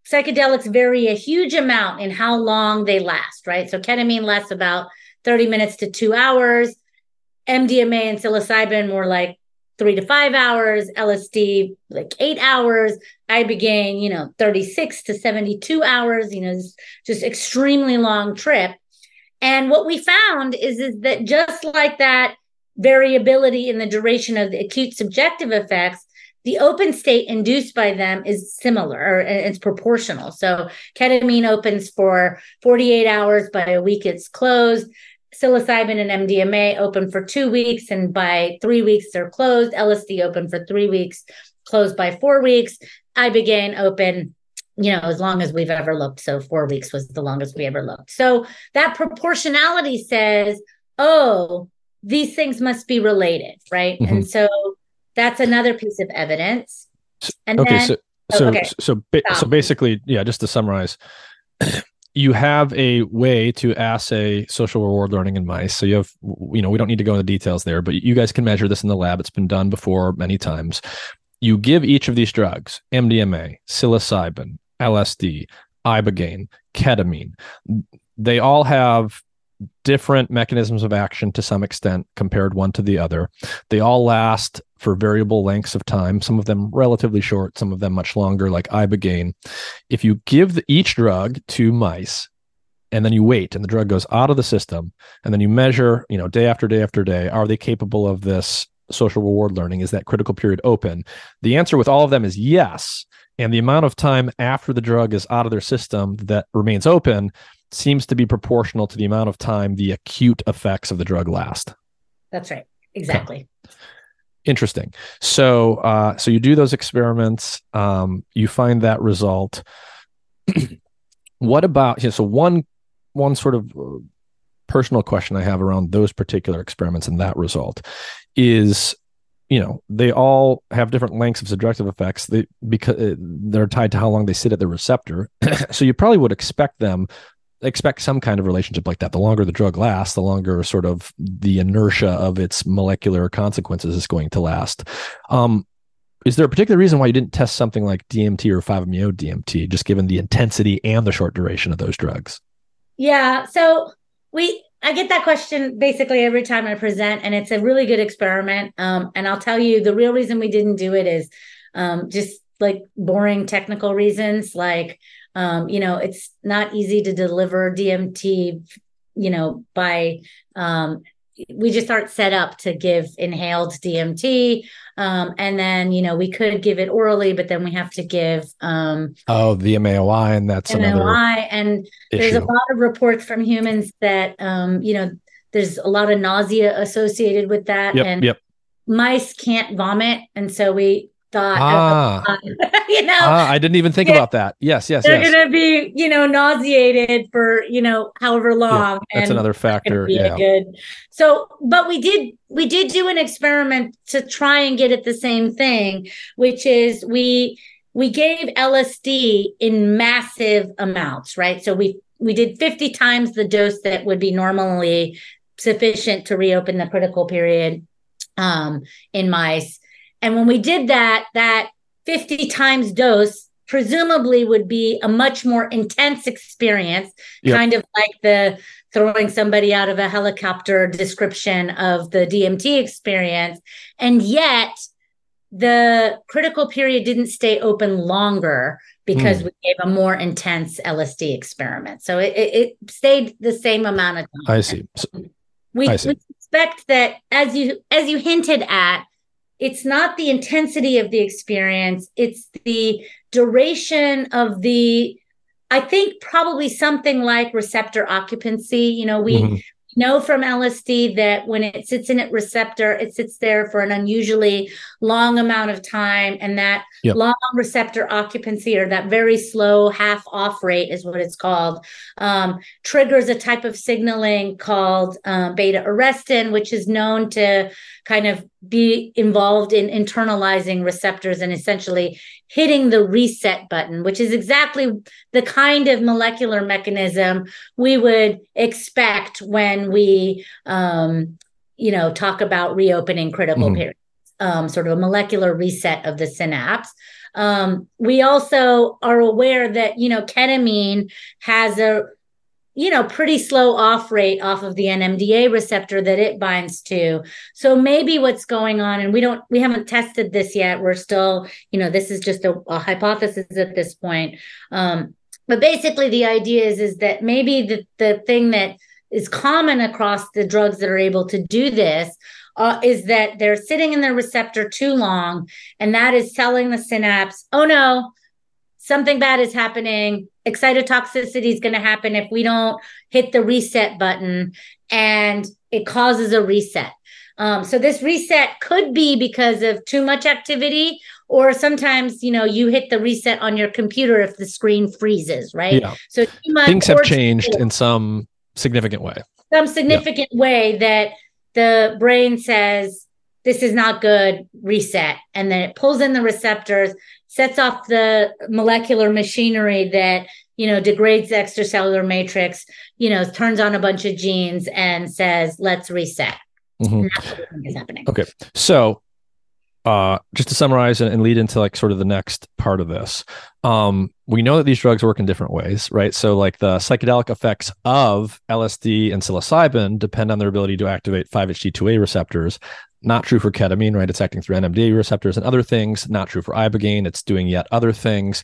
psychedelics vary a huge amount in how long they last, right? So, ketamine lasts about 30 minutes to two hours. MDMA and psilocybin were like three to five hours, LSD like eight hours, Ibogaine, you know, 36 to 72 hours, you know, just extremely long trip. And what we found is, is that just like that variability in the duration of the acute subjective effects, the open state induced by them is similar or it's proportional. So ketamine opens for 48 hours, by a week it's closed. Psilocybin and MDMA open for two weeks, and by three weeks they're closed. LSD open for three weeks, closed by four weeks. I Ibogaine open you know, as long as we've ever looked. So four weeks was the longest we ever looked. So that proportionality says, oh, these things must be related, right? Mm-hmm. And so that's another piece of evidence. And okay, then, so so oh, okay. so ba- so basically, yeah, just to summarize, you have a way to assay social reward learning in mice. So you have, you know, we don't need to go into details there, but you guys can measure this in the lab. It's been done before many times. You give each of these drugs, MDMA, psilocybin, LSD, ibogaine, ketamine. They all have different mechanisms of action to some extent compared one to the other. They all last for variable lengths of time, some of them relatively short, some of them much longer, like ibogaine. If you give the, each drug to mice and then you wait and the drug goes out of the system and then you measure, you know, day after day after day, are they capable of this social reward learning? Is that critical period open? The answer with all of them is yes. And the amount of time after the drug is out of their system that remains open seems to be proportional to the amount of time the acute effects of the drug last. That's right. Exactly. Okay. Interesting. So, uh, so you do those experiments. Um, you find that result. what about? You know, so one, one sort of uh, personal question I have around those particular experiments and that result is you know they all have different lengths of subjective effects they because uh, they're tied to how long they sit at the receptor so you probably would expect them expect some kind of relationship like that the longer the drug lasts the longer sort of the inertia of its molecular consequences is going to last um, is there a particular reason why you didn't test something like DMT or 5-MeO DMT just given the intensity and the short duration of those drugs yeah so we I get that question basically every time I present, and it's a really good experiment. Um, and I'll tell you the real reason we didn't do it is um, just like boring technical reasons. Like, um, you know, it's not easy to deliver DMT, you know, by um, we just aren't set up to give inhaled DMT. Um, and then, you know, we could give it orally, but then we have to give. Um, oh, the MAOI, and that's MAOI, another. And issue. there's a lot of reports from humans that, um, you know, there's a lot of nausea associated with that. Yep, and yep. mice can't vomit. And so we thought, ah, you know, ah, I didn't even think about that. Yes, yes, they're yes. going to be, you know, nauseated for, you know, however long. Yeah, that's another factor. Yeah. Good. So, but we did, we did do an experiment to try and get at the same thing, which is we, we gave LSD in massive amounts, right? So we, we did 50 times the dose that would be normally sufficient to reopen the critical period um, in mice and when we did that, that 50 times dose presumably would be a much more intense experience, yep. kind of like the throwing somebody out of a helicopter description of the DMT experience. And yet, the critical period didn't stay open longer because mm. we gave a more intense LSD experiment. So it, it, it, stayed the same amount of time. I see. So, we, I see. we suspect that as you as you hinted at, it's not the intensity of the experience, it's the duration of the I think probably something like receptor occupancy. You know, we mm-hmm know from LSD that when it sits in a receptor, it sits there for an unusually long amount of time. And that yep. long receptor occupancy or that very slow half off rate is what it's called, um, triggers a type of signaling called uh, beta arrestin, which is known to kind of be involved in internalizing receptors and essentially hitting the reset button, which is exactly the kind of molecular mechanism we would expect when we, um, you know, talk about reopening critical mm-hmm. periods, um, sort of a molecular reset of the synapse. Um, we also are aware that, you know, ketamine has a you know, pretty slow off rate off of the NMDA receptor that it binds to. So maybe what's going on, and we don't, we haven't tested this yet. We're still, you know, this is just a, a hypothesis at this point. Um, but basically, the idea is is that maybe the the thing that is common across the drugs that are able to do this uh, is that they're sitting in their receptor too long, and that is telling the synapse, oh no, something bad is happening. Excitotoxicity is going to happen if we don't hit the reset button, and it causes a reset. Um, so this reset could be because of too much activity, or sometimes you know you hit the reset on your computer if the screen freezes, right? Yeah. So things have changed in some significant way. Some significant yeah. way that the brain says this is not good, reset, and then it pulls in the receptors, sets off the molecular machinery that you know degrades the extracellular matrix, you know, turns on a bunch of genes and says let's reset. Mm-hmm. is happening. Okay. So uh, just to summarize and, and, lead into like sort of the next part of this, um, we know that these drugs work in different ways, right? So, like the psychedelic effects of LSD and psilocybin depend on their ability to activate 5-HT2A receptors. Not true for ketamine, right? It's acting through NMDA receptors and other things. Not true for ibogaine. It's doing yet other things.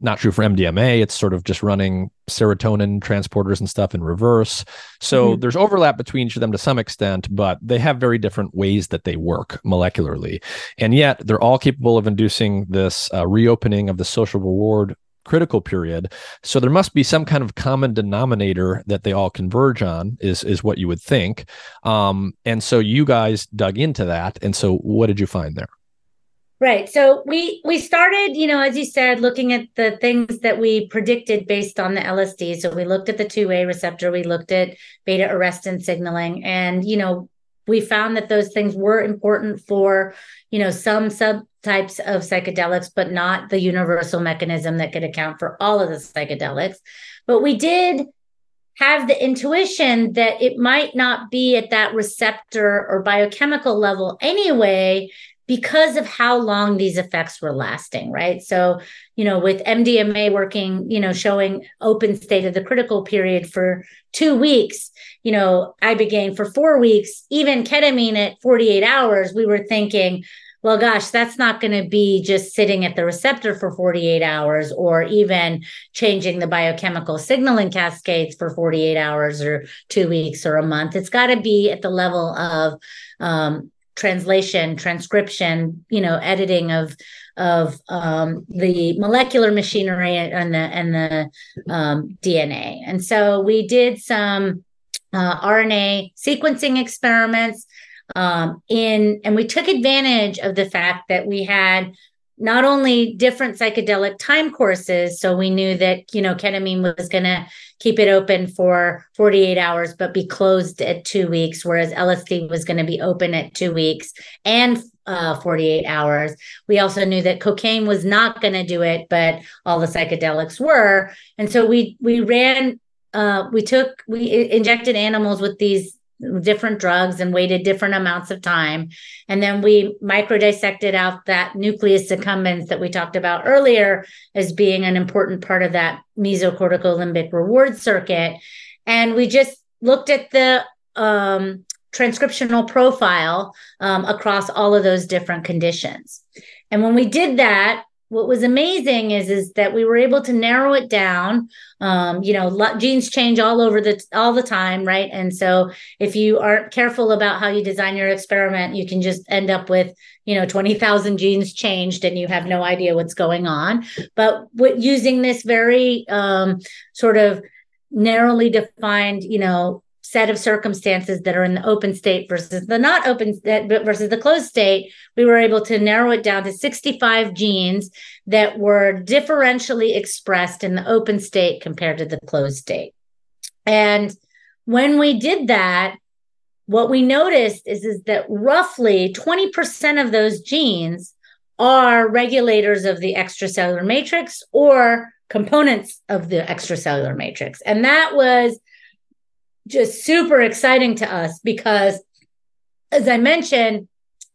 Not true for MDMA. It's sort of just running serotonin transporters and stuff in reverse. So mm-hmm. there's overlap between each of them to some extent, but they have very different ways that they work molecularly. And yet they're all capable of inducing this uh, reopening of the social reward critical period. So there must be some kind of common denominator that they all converge on, is is what you would think. Um, and so you guys dug into that. And so what did you find there? Right. So we we started, you know, as you said, looking at the things that we predicted based on the LSD. So we looked at the 2A receptor, we looked at beta arrestin signaling, and you know, we found that those things were important for, you know, some subtypes of psychedelics, but not the universal mechanism that could account for all of the psychedelics. But we did have the intuition that it might not be at that receptor or biochemical level anyway because of how long these effects were lasting, right? So, you know, with MDMA working, you know, showing open state of the critical period for two weeks, you know, ibogaine for four weeks, even ketamine at 48 hours, we were thinking, well, gosh, that's not going to be just sitting at the receptor for 48 hours or even changing the biochemical signaling cascades for 48 hours or two weeks or a month. It's got to be at the level of um, translation, transcription, you know, editing of of um, the molecular machinery and the and the um, DNA. And so we did some uh, RNA sequencing experiments um, in, and we took advantage of the fact that we had not only different psychedelic time courses so we knew that you know ketamine was going to keep it open for 48 hours but be closed at two weeks whereas lsd was going to be open at two weeks and uh, 48 hours. We also knew that cocaine was not going to do it but all the psychedelics were. And so we we ran uh, we took we injected animals with these different drugs and waited different amounts of time. And then we microdissected out that nucleus accumbens that we talked about earlier as being an important part of that mesocortical limbic reward circuit. And we just looked at the um, transcriptional profile um, across all of those different conditions. And when we did that, what was amazing is is that we were able to narrow it down. Um, you know genes change all over the all the time right? And so if you aren't careful about how you design your experiment you can just end up with you know 20,000 genes changed and you have no idea what's going on. But using this very um, sort of narrowly defined you know set of circumstances that are in the open state versus the not open versus the closed state, we were able to narrow it down to 65 genes that were differentially expressed in the open state compared to the closed state. And when we did that, what we noticed is, is that roughly 20% of those genes are regulators of the extracellular matrix or components of the extracellular matrix. And that was just super exciting to us because, as I mentioned,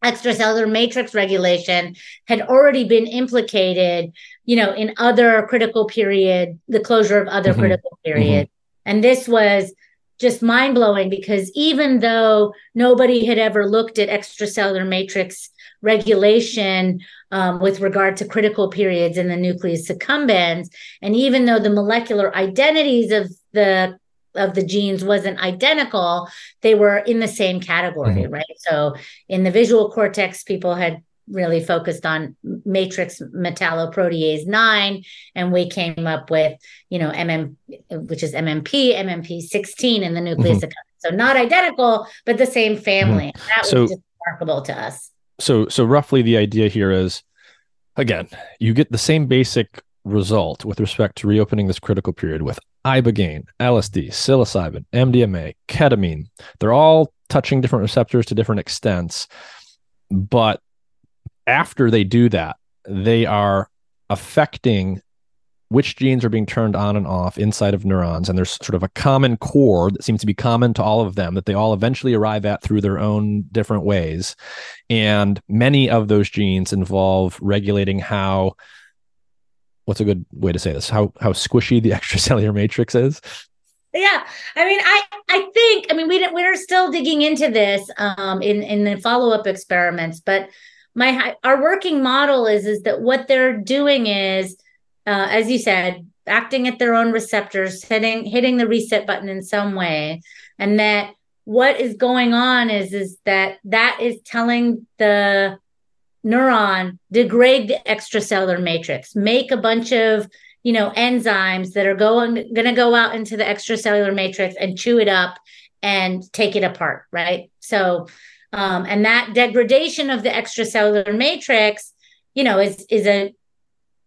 extracellular matrix regulation had already been implicated, you know, in other critical period, the closure of other mm-hmm. critical period. Mm-hmm. And this was just mind blowing because even though nobody had ever looked at extracellular matrix regulation um, with regard to critical periods in the nucleus accumbens, and even though the molecular identities of the of the genes wasn't identical, they were in the same category, mm-hmm. right? So in the visual cortex, people had really focused on matrix metalloproteinase 9 and we came up with you know mm which is mmp mmp 16 in the nucleus mm-hmm. so not identical but the same family mm-hmm. that was so, just remarkable to us so so roughly the idea here is again you get the same basic result with respect to reopening this critical period with ibogaine lsd psilocybin mdma ketamine they're all touching different receptors to different extents but after they do that, they are affecting which genes are being turned on and off inside of neurons. And there's sort of a common core that seems to be common to all of them that they all eventually arrive at through their own different ways. And many of those genes involve regulating how what's a good way to say this? How how squishy the extracellular matrix is. Yeah, I mean, I I think I mean we we're still digging into this um, in in the follow up experiments, but my our working model is is that what they're doing is uh, as you said acting at their own receptors hitting hitting the reset button in some way and that what is going on is is that that is telling the neuron degrade the extracellular matrix make a bunch of you know enzymes that are going going to go out into the extracellular matrix and chew it up and take it apart right so um, and that degradation of the extracellular matrix, you know, is is a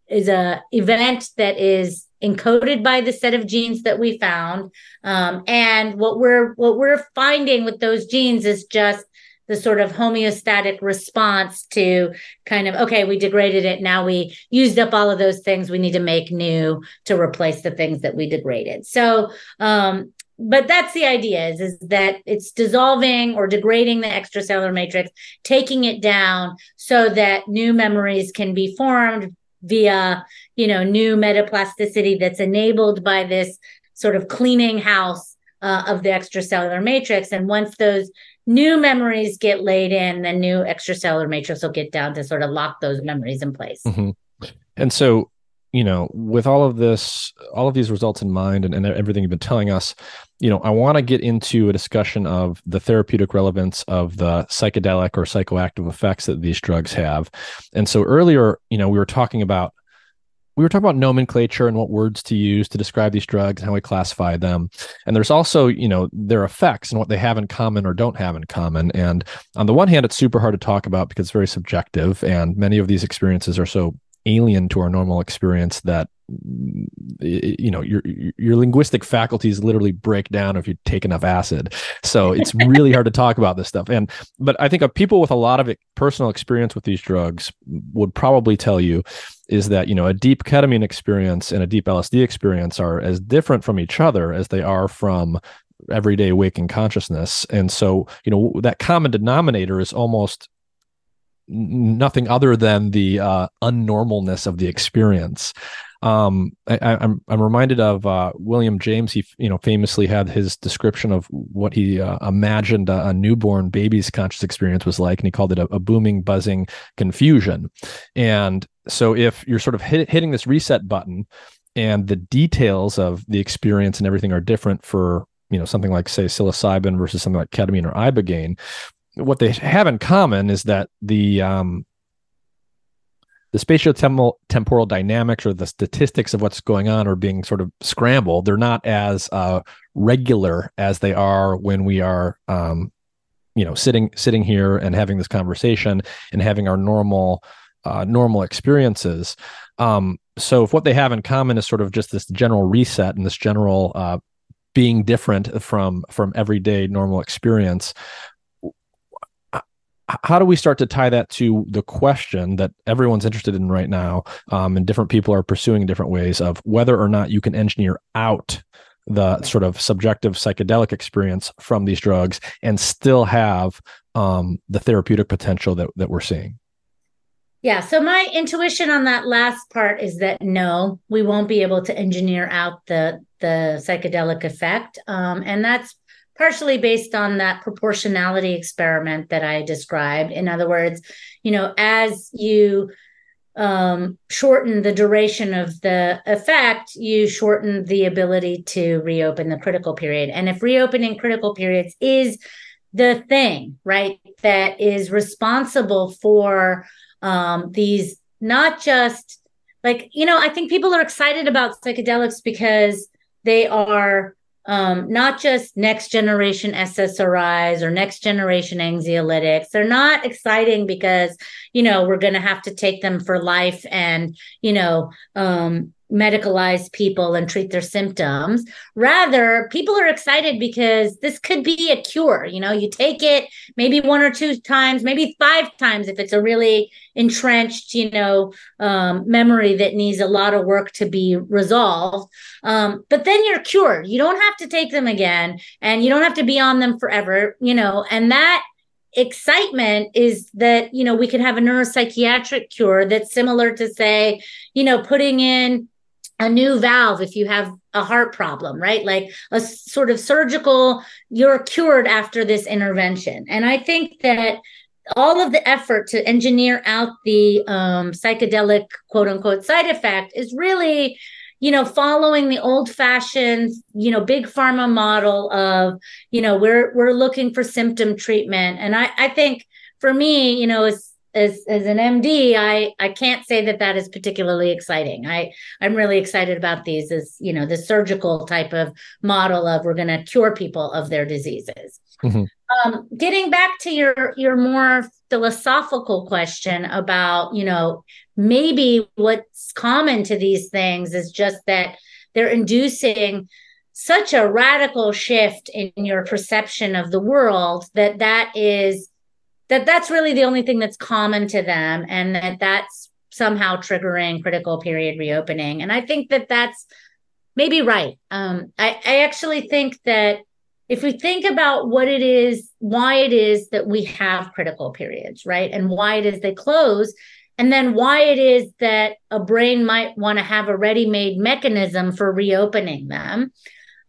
is a event that is encoded by the set of genes that we found. Um, and what we're what we're finding with those genes is just the sort of homeostatic response to kind of okay we degraded it. Now we used up all of those things. We need to make new to replace the things that we degraded. So um, but that's the idea is, is that it's dissolving or degrading the extracellular matrix taking it down so that new memories can be formed via you know new metaplasticity that's enabled by this sort of cleaning house uh, of the extracellular matrix. And once those new memories get laid in the new extracellular matrix will get down to sort of lock those memories in place mm-hmm. and so you know, with all of this, all of these results in mind and, and everything you've been telling us, you know, I want to get into a discussion of the therapeutic relevance of the psychedelic or psychoactive effects that these drugs have. And so earlier, you know, we were talking about we were talking about nomenclature and what words to use to describe these drugs and how we classify them. And there's also, you know, their effects and what they have in common or don't have in common. And on the one hand, it's super hard to talk about because it's very subjective, and many of these experiences are so alien to our normal experience that you know your your linguistic faculties literally break down if you take enough acid so it's really hard to talk about this stuff and but i think people with a lot of personal experience with these drugs would probably tell you is that you know a deep ketamine experience and a deep lsd experience are as different from each other as they are from everyday waking consciousness and so you know that common denominator is almost nothing other than the uh, unnormalness of the experience. Um, I, am I'm, I'm reminded of uh, William James. He you know famously had his description of what he uh, imagined a, a, newborn baby's conscious experience was like, and he called it a, a booming, buzzing confusion. And so, if you're sort of hit, hitting this reset button, and the details of the experience and everything are different for you know something like say psilocybin versus something like ketamine or ibogaine what they have in common is that the um, the spatial temporal dynamics or the statistics of what's going on are being sort of scrambled. They're not as uh, regular as they are when we are, um, you know, sitting sitting here and having this conversation and having our normal uh, normal experiences. Um, so, if what they have in common is sort of just this general reset and this general uh, being different from from everyday normal experience, how do we start to tie that to the question that everyone's interested in right now um, and different people are pursuing in different ways of whether or not you can engineer out the sort of subjective psychedelic experience from these drugs and still have um, the therapeutic potential that, that we're seeing? Yeah so my intuition on that last part is that no we won't be able to engineer out the the psychedelic effect um, and that's partially based on that proportionality experiment that I described. In other words, you know, as you um, shorten the duration of the effect, you shorten the ability to reopen the critical period. And if reopening critical periods is the thing, right, that is responsible for um, these not just like, you know, I think people are excited about psychedelics because they are um, not just next generation SSRIs or next generation anxiolytics. They're not exciting because, you know, we're going to have to take them for life and, you know, um, medicalize people and treat their symptoms. Rather, people are excited because this could be a cure. You know, you take it maybe one or two times, maybe five times if it's a really entrenched, you know, um, memory that needs a lot of work to be resolved. Um, but then you're cured. You don't have to take them again and you don't have to be on them forever, you know, and that excitement is that you know we could have a neuropsychiatric cure that's similar to say you know putting in a new valve if you have a heart problem, right? Like a sort of surgical, you're cured after this intervention. And I think that all of the effort to engineer out the um, psychedelic quote unquote side effect is really you know following the old fashioned you know big pharma model of you know we're we're looking for symptom treatment and i i think for me you know as as an MD, I I can't say that that is particularly exciting. I I'm really excited about these as you know the surgical type of model of we're going to cure people of their diseases. Mm-hmm. Um, getting back to your your more philosophical question about you know maybe what's common to these things is just that they're inducing such a radical shift in your perception of the world that that is that that's really the only thing that's common to them and that that's somehow triggering critical period reopening. And i think that that's maybe right. Um, I, I actually think that if we think about what it is why it is that we have critical periods right? And why it is they close and then why it is that a brain might want to have a ready-made mechanism for reopening them.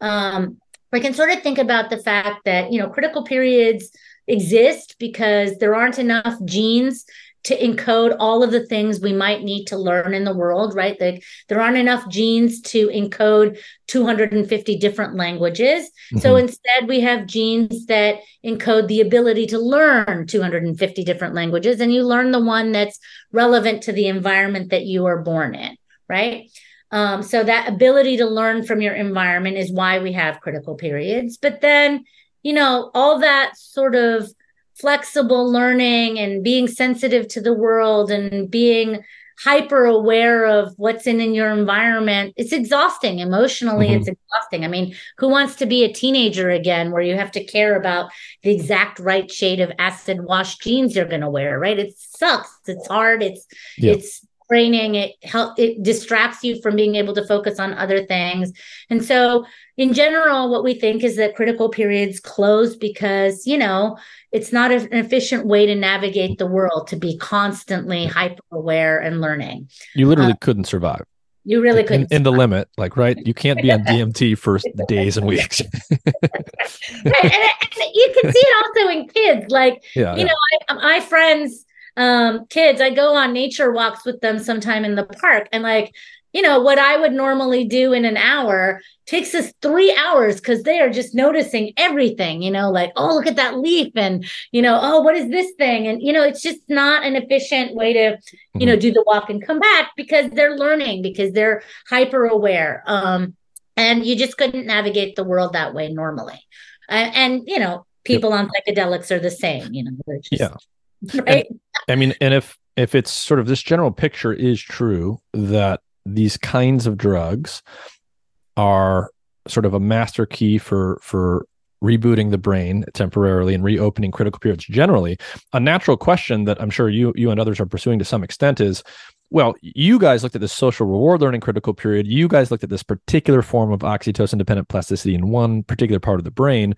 Um, we can sort of think about the fact that you know critical periods exist because there aren't enough genes to encode all of the things we might need to learn in the world, right? Like there aren't enough genes to encode 250 different languages. Mm-hmm. So instead, we have genes that encode the ability to learn 250 different languages, and you learn the one that's relevant to the environment that you are born in, right? Um, so that ability to learn from your environment is why we have critical periods. But then you know, all that sort of flexible learning and being sensitive to the world and being hyper aware of what's in, in your environment it's exhausting emotionally. Mm-hmm. it's exhausting. I mean who wants to be a teenager again where you have to care about the exact right shade of acid wash jeans you're going to wear right? It sucks. It's hard. It's yeah. it's training it help it distracts you from being able to focus on other things. And so in general what we think is that critical periods close because you know it's not an efficient way to navigate the world to be constantly hyper aware and learning. You literally uh, couldn't survive. you really couldn't in, in, the limit like right? You can't be on dmt for days and weeks. Right. and, and you can see it also in kids like yeah, you yeah. know I, my friends um, kids, I go on nature walks with them sometime in the park. And like, you know, what I would normally do in an hour takes us three hours because they are just noticing everything, you know, like, oh, look at that leaf. And, you know, oh, what is this thing? And, you know, it's just not an efficient way to, you know, mm-hmm. do the walk and come back because they're learning, because they're hyper aware. Um, and you just couldn't navigate the world that way normally. And, and you know, people yep. on psychedelics are the same, you know, just, yeah. Right. And, I mean, and if if it's sort of this general picture is true that these kinds of drugs are sort of a master key for for rebooting the brain temporarily and reopening critical periods generally a natural question that i'm sure you you and others are pursuing to some extent is well you guys looked at this social reward learning critical period. You guys looked at this particular form of oxytocin dependent plasticity in one particular part of the brain.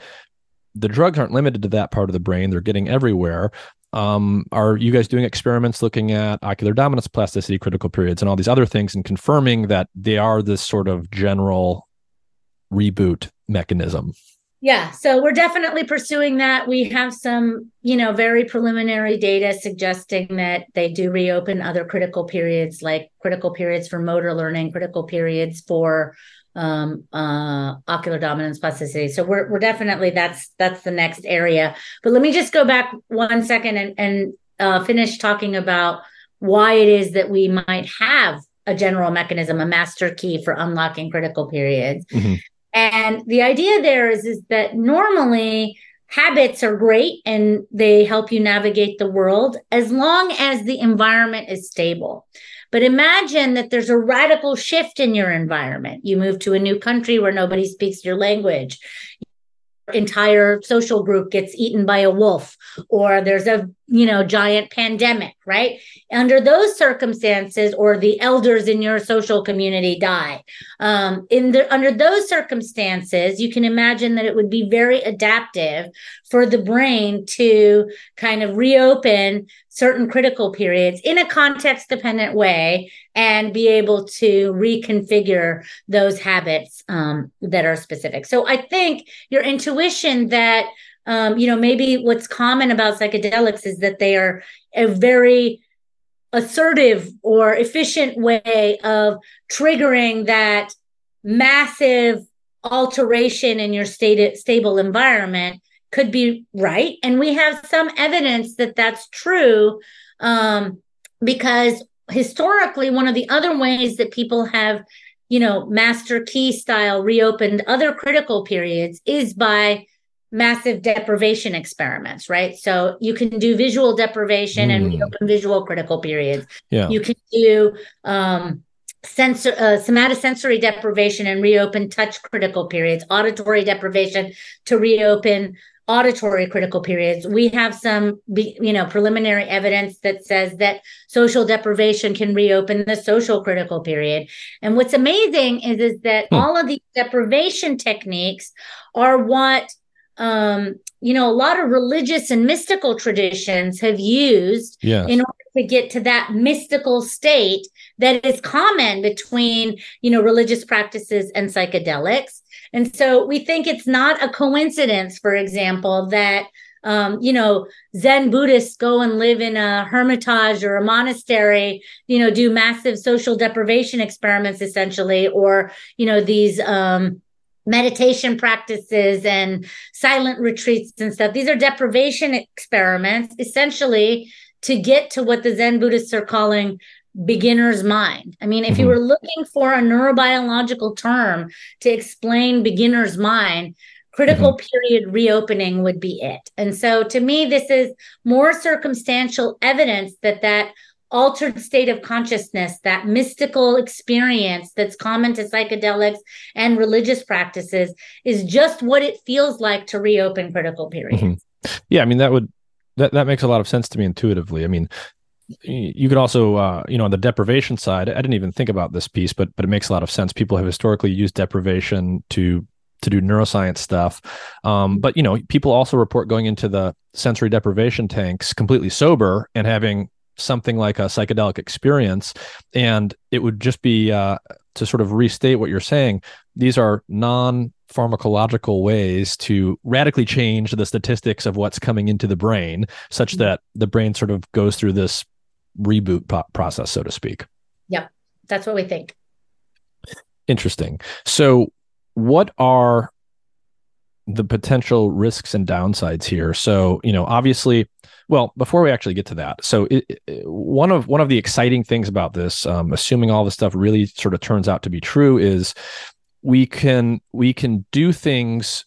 The drugs aren't limited to that part of the brain. They're getting everywhere um, are you guys doing experiments looking at ocular dominance plasticity critical periods and all these other things and confirming that they are this sort of general reboot mechanism Yeah, so we're definitely pursuing that. We have some, you know, very preliminary data suggesting that they do reopen other critical periods, like critical periods for motor learning, critical periods for um, uh, ocular dominance plasticity. So we're we're definitely that's that's the next area. But let me just go back one second and and uh, finish talking about why it is that we might have a general mechanism, a master key for unlocking critical periods. Mm-hmm. And the idea there is, is that normally habits are great and they help you navigate the world as long as the environment is stable. But imagine that there's a radical shift in your environment. You move to a new country where nobody speaks your language entire social group gets eaten by a wolf or there's a you know giant pandemic right? Under those circumstances or the elders in your social community die. Um, in the under those circumstances you can imagine that it would be very adaptive for the brain to kind of reopen certain critical periods in a context dependent way and be able to reconfigure those habits um, that are specific. So i think your intuition that um, you know, maybe what's common about psychedelics is that they are a very assertive or efficient way of triggering that massive alteration in your state, stable environment could be right. And we have some evidence that that's true um, because historically, one of the other ways that people have, you know, master key style reopened other critical periods is by massive deprivation experiments, right? So you can do visual deprivation mm. and reopen visual critical periods. Yeah. You can do um, sensor uh, somatosensory deprivation and reopen touch critical periods, auditory deprivation to reopen auditory critical periods. We have some, you know, preliminary evidence that says that social deprivation can reopen the social critical period. And what's amazing is, is that hmm. all of these deprivation techniques are what um, you know, a lot of religious and mystical traditions have used yes. in order to get to that mystical state that is common between, you know, religious practices and psychedelics. And so we think it's not a coincidence, for example, that um, you know, Zen Buddhists go and live in a hermitage or a monastery, you know, do massive social deprivation experiments essentially, or, you know, these um, meditation practices and silent retreats and stuff. These are deprivation experiments, essentially, to get to what the Zen Buddhists are calling beginner's mind. I mean, if mm-hmm. you were looking for a neurobiological term to explain beginner's mind, critical mm-hmm. period reopening would be it. And so to me, this is more circumstantial evidence that that altered state of consciousness, that mystical experience that's common to psychedelics and religious practices, is just what it feels like to reopen critical periods. Mm-hmm. Yeah, I mean that would that that makes a lot of sense to me intuitively. I mean, you could also uh, you know on the deprivation side, I didn't even think about this piece, but but it makes a lot of sense. People have historically used deprivation to to do neuroscience stuff. Um, but you know, people also report going into the sensory deprivation tanks completely sober and having something like a psychedelic experience and it would just be uh, to sort of restate what you're saying these are non pharmacological ways to radically change the statistics of what's coming into the brain such mm-hmm. that the brain sort of goes through this reboot po- process so to speak. Yep. That's what we think. Interesting. So what are the potential risks and downsides here so you know obviously well, before we actually get to that, so it, it, one of one of the exciting things about this, um, assuming all this stuff really sort of turns out to be true, is we can we can do things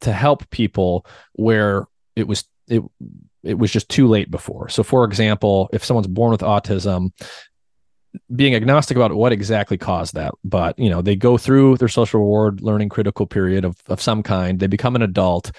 to help people where it was it it was just too late before. So, for example, if someone's born with autism, being agnostic about what exactly caused that, but you know, they go through their social reward learning critical period of, of some kind, they become an adult,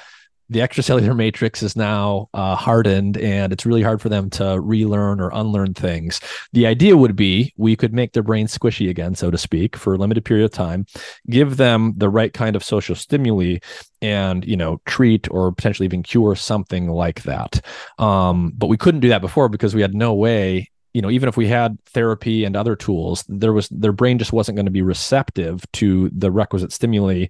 the extracellular matrix is now uh, hardened and it's really hard for them to relearn or unlearn things. The idea would be we could make their brain squishy again, so to speak, for a limited period of time, give them the right kind of social stimuli and, you know, treat or potentially even cure something like that. Um, but we couldn't do that before because we had no way you know even if we had therapy and other tools there was their brain just wasn't going to be receptive to the requisite stimuli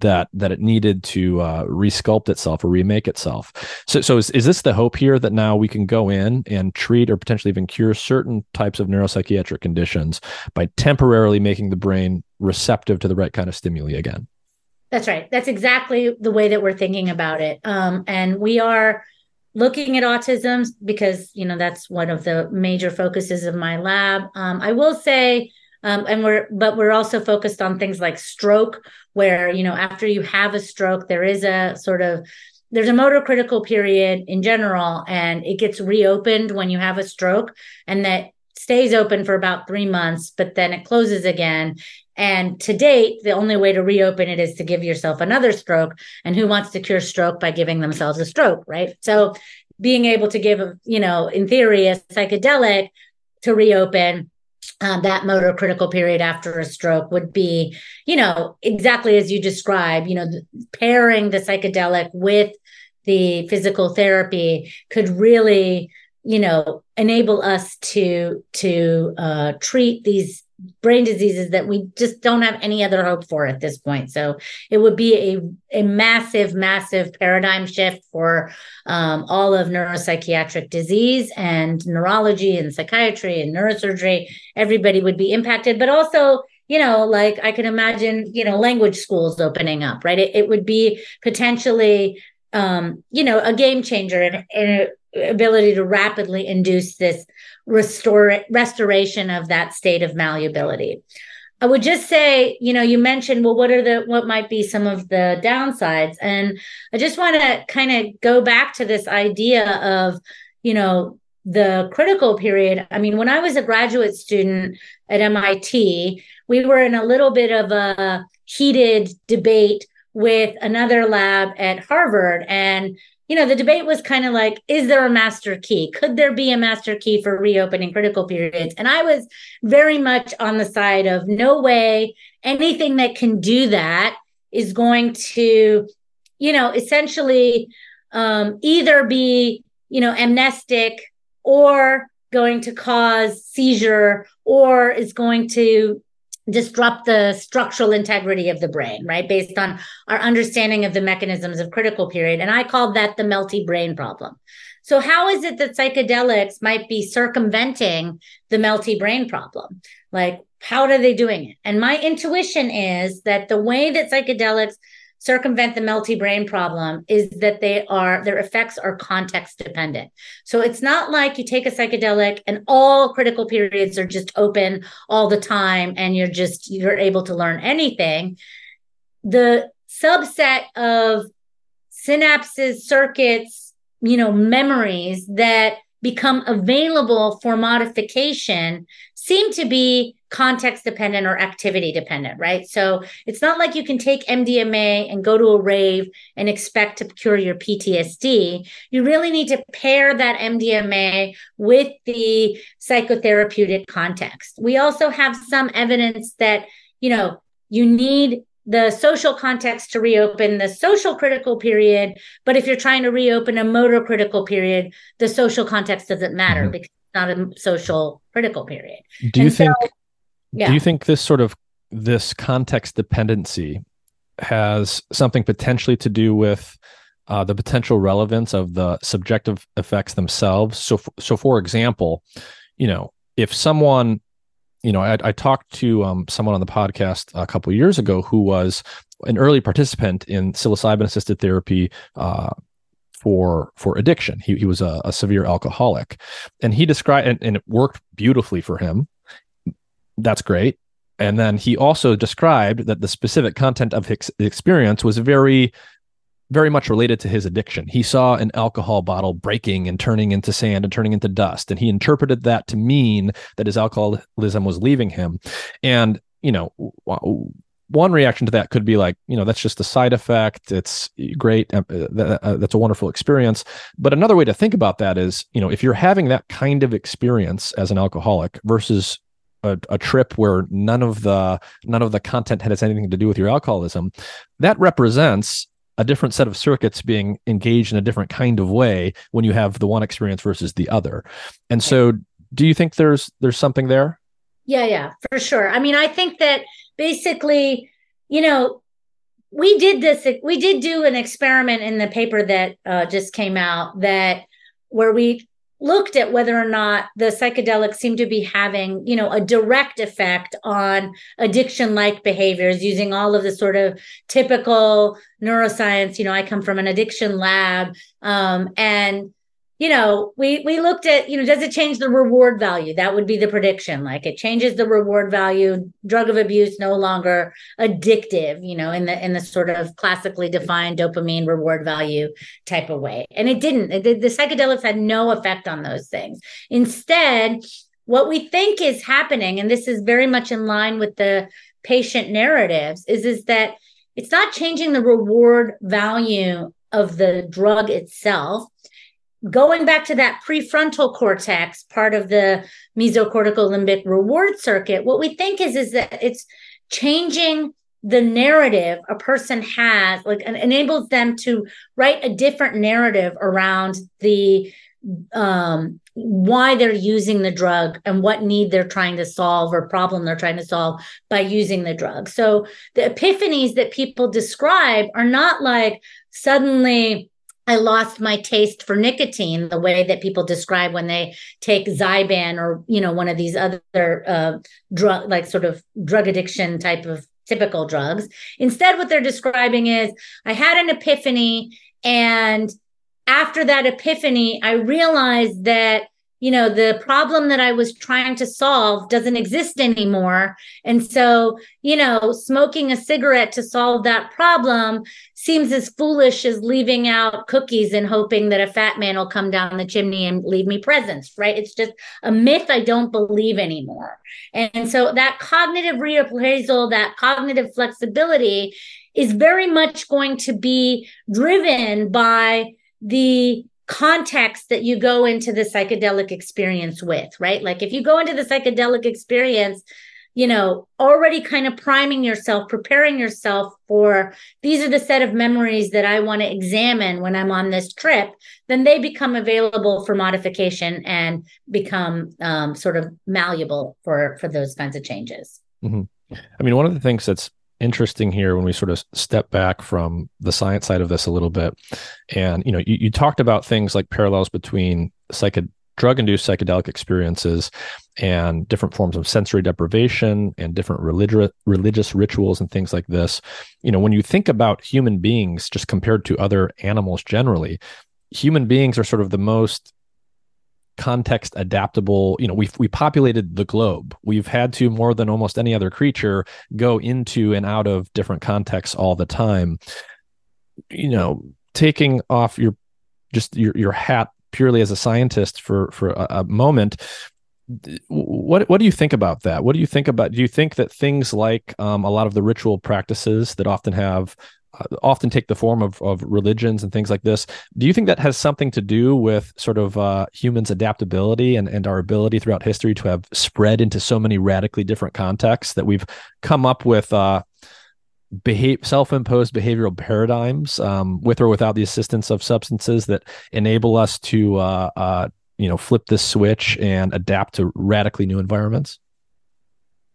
that that it needed to uh, resculpt itself or remake itself. So, so is, is this the hope here that now we can go in and treat or potentially even cure certain types of neuropsychiatric conditions by temporarily making the brain receptive to the right kind of stimuli again? That's right. That's exactly the way that we're thinking about it. Um, and we are looking at autism because you know that's one of the major focuses of my lab. Um, I will say um, and we're but we're also focused on things like stroke where you know after you have a stroke there is a sort of there's a motor critical period in general and it gets reopened when you have a stroke and that stays open for about three months but then it closes again and to date the only way to reopen it is to give yourself another stroke. And who wants to cure stroke by giving themselves a stroke right? So being able to give you know in theory a psychedelic to reopen uh, that motor critical period after a stroke would be, you know, exactly as you describe, you know, pairing the psychedelic with the physical therapy could really, you know, enable us to to uh, treat these brain diseases that we just don't have any other hope for at this point. So it would be a, a massive, massive paradigm shift for um, all of neuropsychiatric disease and neurology and psychiatry and neurosurgery. Everybody would be impacted, but also you know, like I can imagine, you know, language schools opening up, right? It, it would be potentially, um, you know, a game changer and, and ability to rapidly induce this restore restoration of that state of malleability. I would just say, you know, you mentioned, well, what are the what might be some of the downsides? And I just want to kind of go back to this idea of, you know, the critical period. I mean, when I was a graduate student at MIT, we were in a little bit of a heated debate with another lab at Harvard. And you know, the debate was kind of like, is there a master key? Could there be a master key for reopening critical periods? And I was very much on the side of no way anything that can do that is going to, you know, essentially um, either be, you know, amnestic or going to cause seizure or is going to disrupt the structural integrity of the brain, right? Based on our understanding of the mechanisms of critical period. And I called that the melty brain problem. So, how is it that psychedelics might be circumventing the melty brain problem? Like, how are they doing it? And my intuition is that the way that psychedelics circumvent the melty brain problem is that they are their effects are context dependent. So it's not like you take a psychedelic and all critical periods are just open all the time and you're just you're able to learn anything. The subset of synapses, circuits, you know, memories that become available for modification seem to be context dependent or activity dependent, right? So it's not like you can take MDMA and go to a rave and expect to cure your PTSD. You really need to pair that MDMA with the psychotherapeutic context. We also have some evidence that, you know, you need the social context to reopen the social critical period. But if you're trying to reopen a motor critical period, the social context doesn't matter mm-hmm. because not a social critical period. Do you and think so, yeah. Do you think this sort of this context dependency has something potentially to do with uh, the potential relevance of the subjective effects themselves? So, so for example, you know, if someone, you know, I, I talked to um, someone on the podcast a couple years ago who was an early participant in psilocybin assisted therapy uh, for for addiction. He he was a, a severe alcoholic, and he described and, and, it worked beautifully for him that's great. And then he also described that the specific content of his experience was very, very much related to his addiction. He saw an alcohol bottle breaking and turning into sand and turning into dust. And he interpreted that to mean that his alcoholism was leaving him. And, you know, one reaction to that could be like, you know, that's just a side effect. It's great. Uh, uh, that's a wonderful experience. But another way to think about that is, you know, if you're having that kind of experience as an alcoholic versus a, a, trip where none of the none of the content has anything to do with your alcoholism that represents a different set of circuits being engaged in a different kind of way when you have the one experience versus the other and so do you think there's there's something there yeah yeah for sure. I mean i think that basically you know we did this we did do an experiment in the paper that uh, just came out that where we looked at whether or not the psychedelics seem to be having you know a direct effect on addiction like behaviors using all of the sort of typical neuroscience. You know i come from an addiction lab um, and you know, we we looked at, you know, does it change the reward value? That would be the prediction. Like it changes the reward value, drug of abuse no longer addictive, you know, in the in the sort of classically defined dopamine reward value type of way. And it didn't. It, the psychedelics had no effect on those things. Instead, what we think is happening, and this is very much in line with the patient narratives, is is that it's not changing the reward value of the drug itself going back to that prefrontal cortex part of the mesocortical limbic reward circuit what we think is is that it's changing the narrative a person has like enables them to write a different narrative around the um why they're using the drug and what need they're trying to solve or problem they're trying to solve by using the drug. So the epiphanies that people describe are not like suddenly I lost my taste for nicotine the way that people describe when they take Zyban or you know one of these other uh, drug like sort of drug addiction type of typical drugs. Instead, what they're describing is I had an epiphany, and after that epiphany, I realized that you know the problem that i was trying to solve doesn't exist anymore and so you know smoking a cigarette to solve that problem seems as foolish as leaving out cookies and hoping that a fat man will come down the chimney and leave me presents right it's just a myth i don't believe anymore and so that cognitive reappraisal that cognitive flexibility is very much going to be driven by the context that you go into the psychedelic experience with, right? Like if you go into the psychedelic experience, you know, already kind of priming yourself, preparing yourself for these are the set of memories that I want to examine when I'm on this trip, then they become available for modification and become um, sort of malleable for for those kinds of changes. Mm-hmm. I mean, one of the things that's interesting here when we sort of step back from the science side of this a little bit. And, you know, you, you talked about things like parallels between psychedelic drug induced psychedelic experiences and different forms of sensory deprivation and different religious religious rituals and things like this. You know when you think about human beings just compared to other animals generally human beings are sort of the most context adaptable. You know we've we populated the globe. We've had to more than almost any other creature go into and out of different contexts all the time. You know taking off your just your your hat purely as a scientist for for a, a moment what what do you think about that what do you think about do you think that things like um, a lot of the ritual practices that often have uh, often take the form of, of religions and things like this. Do you think that has something to do with sort of uh, humans' adaptability and, and our ability throughout history to have spread into so many radically different contexts that we've come up with uh, behave, self-imposed behavioral paradigms um, with or without the assistance of substances that enable us to uh, uh, you know flip this switch and adapt to radically new environments?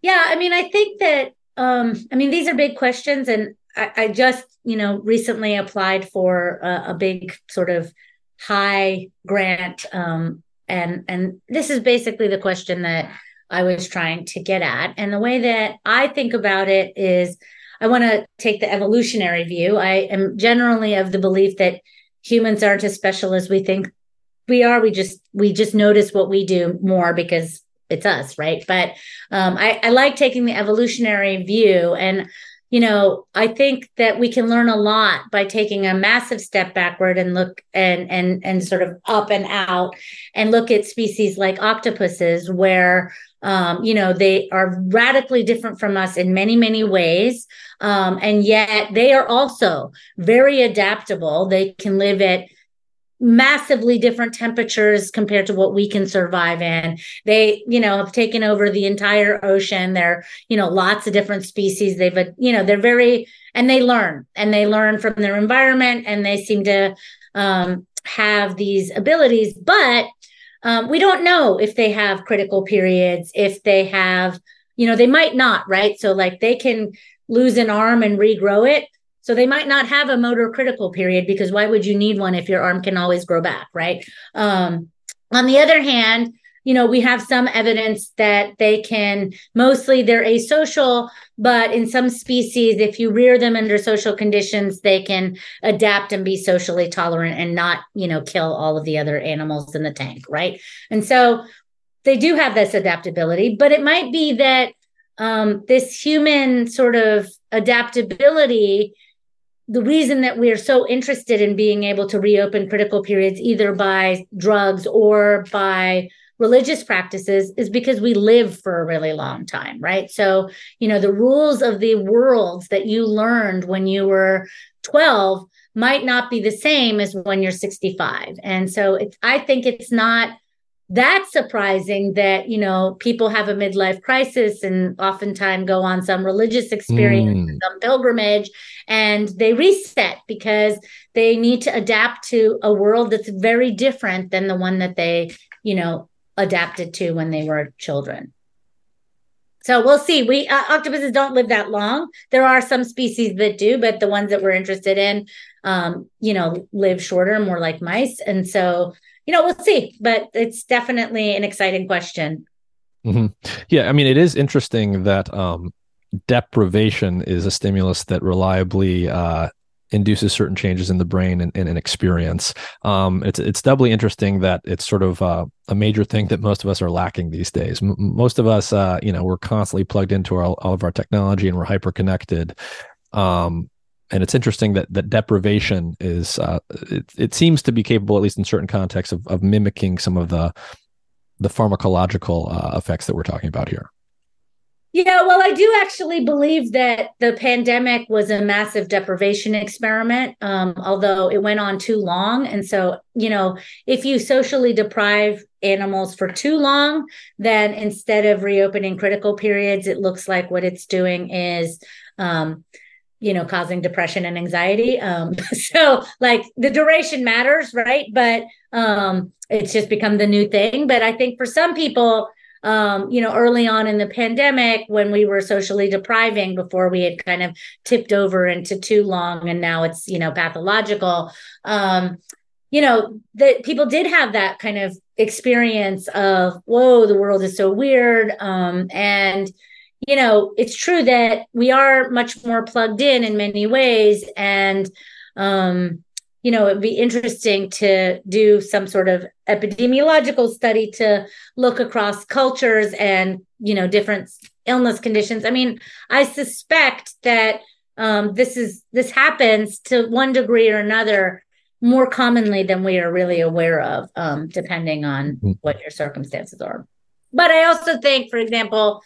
Yeah, I mean, I think that um, I mean these are big questions, and I, I just, you know, recently applied for a, a big sort of high grant. Um, and and this is basically the question that I was trying to get at. And the way that I think about it is I want to take the evolutionary view. I am generally of the belief that humans aren't as special as we think we are. We just we just notice what we do more because it's us, right? But um, I, I like taking the evolutionary view and you know, I think that we can learn a lot by taking a massive step backward and look and and and sort of up and out and look at species like octopuses where um, you know they are radically different from us in many many ways um, and yet they are also very adaptable they can live at massively different temperatures compared to what we can survive in. They, you know, have taken over the entire ocean. They're, you know, lots of different species. They've, you know, they're very, and they learn and they learn from their environment and they seem to um, have these abilities. But um, we don't know if they have critical periods, if they have, you know, they might not, right? So, like, they can lose an arm and regrow it So they might not have a motor critical period because why would you need one if your arm can always grow back, right? Um, on the other hand, you know, we have some evidence that they can mostly they're asocial, but in some species, if you rear them under social conditions, they can adapt and be socially tolerant and not, you know, kill all of the other animals in the tank, right? And so they do have this adaptability, but it might be that um, this human sort of adaptability the reason that we're so interested in being able to reopen critical periods either by drugs or by religious practices is because we live for a really long time, right? So, you know, the rules of the world that you learned when you were 12 might not be the same as when you're 65. And so it's, I think it's not that surprising that, you know, people have a midlife crisis and oftentimes go on some religious experience, mm. some pilgrimage, and they reset because they need to adapt to a world that's very different than the one that they, you know, adapted to when they were children. So we'll see. We uh, octopuses don't live that long. There are some species that do, but the ones that we're interested in, um, you know, live shorter, more like mice. And so, you know, we'll see. But it's definitely an exciting question. Mm-hmm. Yeah, I mean, it is interesting that um, deprivation is a stimulus that reliably uh, induces certain changes in the brain and, and, and experience. Um, it's it's doubly interesting that it's sort of uh, a major thing that most of us are lacking these days. M- most of us, uh, you know, we're constantly plugged into our, all of our technology and we're hyper connected. Um, and it's interesting that that deprivation is uh, it, it seems to be capable, at least in certain contexts, of, of mimicking some of the the pharmacological uh, effects that we're talking about here. Yeah, well, I do actually believe that the pandemic was a massive deprivation experiment, um, although it went on too long. And so, you know, if you socially deprive animals for too long, then instead of reopening critical periods, it looks like what it's doing is, um, you know, causing depression and anxiety. Um, so, like, the duration matters, right? But um, it's just become the new thing. But I think for some people, um, you know, early on in the pandemic when we were socially depriving before we had kind of tipped over into too long and now it's, you know, pathological. Um, you know, that people did have that kind of experience of, whoa, the world is so weird. Um, and, you know, it's true that we are much more plugged in in many ways. And, um, you know, it'd be interesting to do some sort of epidemiological study to look across cultures and, you know, different illness conditions. I mean, I suspect that um, this is this happens to one degree or another more commonly than we are really aware of, um, depending on mm-hmm. what your circumstances are. But I also think, for example,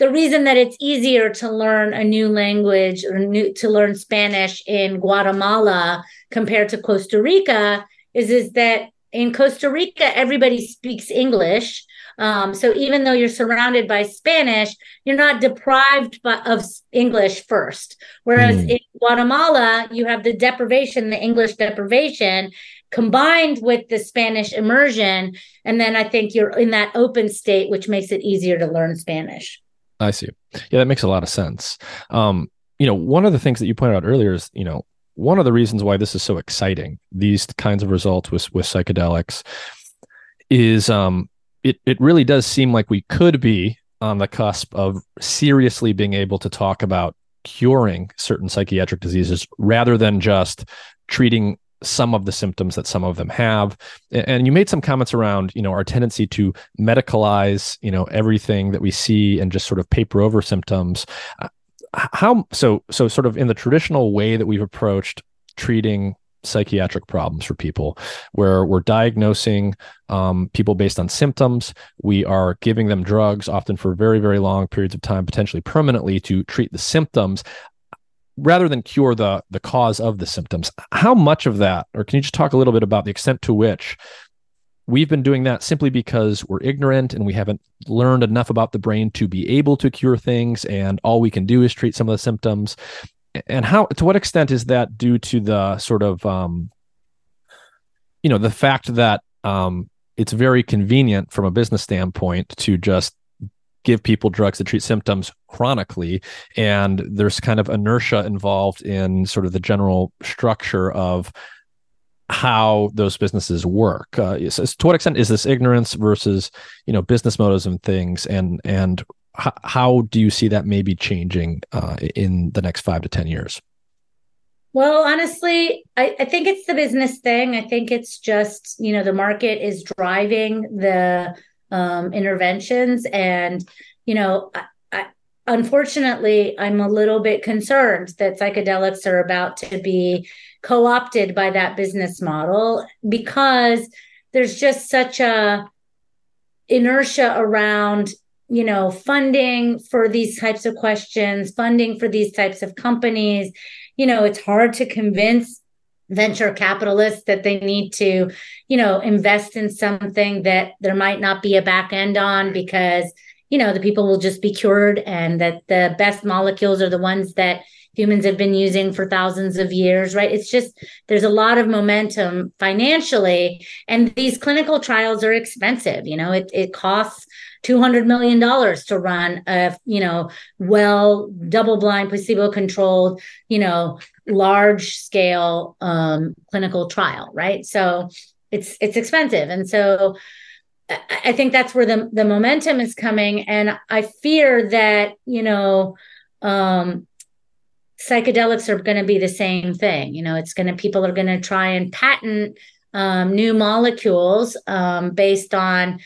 the reason that it's easier to learn a new language or new, to learn Spanish in Guatemala compared to Costa Rica is is that in Costa Rica everybody speaks English. Um, so even though you're surrounded by Spanish, you're not deprived by, of English first. Whereas mm. in Guatemala, you have the deprivation, the English deprivation, combined with the Spanish immersion, and then I think you're in that open state, which makes it easier to learn Spanish. I see. Yeah, that makes a lot of sense. Um, you know, one of the things that you pointed out earlier is, you know, one of the reasons why this is so exciting, these kinds of results with with psychedelics, is um, it it really does seem like we could be on the cusp of seriously being able to talk about curing certain psychiatric diseases rather than just treating some of the symptoms that some of them have. And you made some comments around you know our tendency to medicalize you know everything that we see and just sort of paper over symptoms. Uh, how so so sort of in the traditional way that we've approached treating psychiatric problems for people where we're diagnosing um, people based on symptoms we are giving them drugs often for very very long periods of time potentially permanently to treat the symptoms rather than cure the the cause of the symptoms how much of that or can you just talk a little bit about the extent to which we've been doing that simply because we're ignorant and we haven't learned enough about the brain to be able to cure things and all we can do is treat some of the symptoms? And how to what extent is that due to the sort of um you know the fact that um it's very convenient from a business standpoint to just give people drugs that treat symptoms chronically and there's kind of inertia involved in sort of the general structure of how those businesses work uh, so to what extent is this ignorance versus you know business motives and things and and h- how do you see that maybe changing uh, in the next five to ten years well, honestly, I, I, think it's the business thing. I think it's just, you know, the market is driving the um, interventions. And, you know, I, I, unfortunately, I'm a little bit concerned that psychedelics are about to be co opted by that business model because there's just such a inertia around you know funding for these types of questions funding for these types of companies you know, it's hard to convince venture capitalists that they need to, you know, invest in something that there might not be a back end on because, you know, the people will just be cured and that the best molecules are the ones that humans have been using for thousands of years, right? It's just there's a lot of momentum financially, and these clinical trials are expensive. You know, it it costs 200 million dollars to run a you know well double blind placebo controlled you know large scale um, clinical trial right? So it's it's expensive. And so i think that's where the the momentum is coming. And i fear that you know um, psychedelics are going to be the same thing. You know it's going to people are going to try and patent um, new molecules um, based on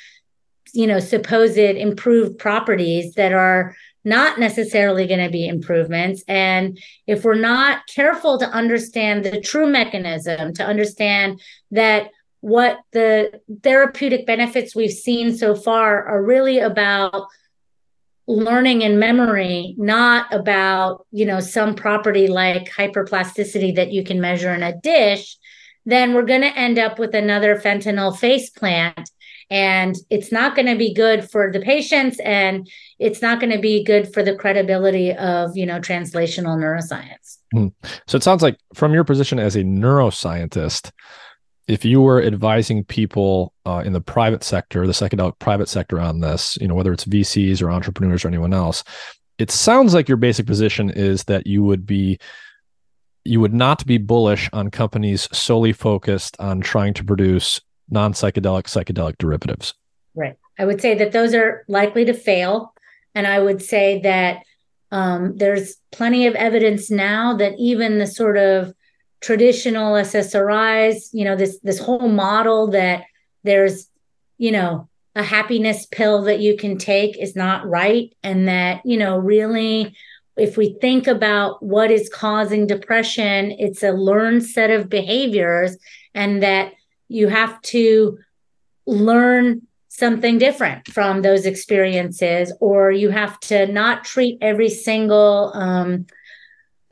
you know supposed improved properties that are not necessarily going to be improvements. And if we're not careful to understand the true mechanism to understand that what the therapeutic benefits we've seen so far are really about learning and memory not about you know some property like hyperplasticity that you can measure in a dish then we're going to end up with another fentanyl face plant and it's not going to be good for the patients and it's not going to be good for the credibility of you know translational neuroscience hmm. so it sounds like from your position as a neuroscientist if you were advising people uh, in the private sector the psychedelic private sector on this you know whether it's vcs or entrepreneurs or anyone else it sounds like your basic position is that you would be you would not be bullish on companies solely focused on trying to produce non psychedelic psychedelic derivatives? Right. I would say that those are likely to fail. And I would say that um, there's plenty of evidence now that even the sort of traditional SSRIs, you know, this this whole model that there's, you know, a happiness pill that you can take is not right, and that you know, really, if we think about what is causing depression, it's a learned set of behaviors, and that you have to learn something different from those experiences or you have to not treat every single um,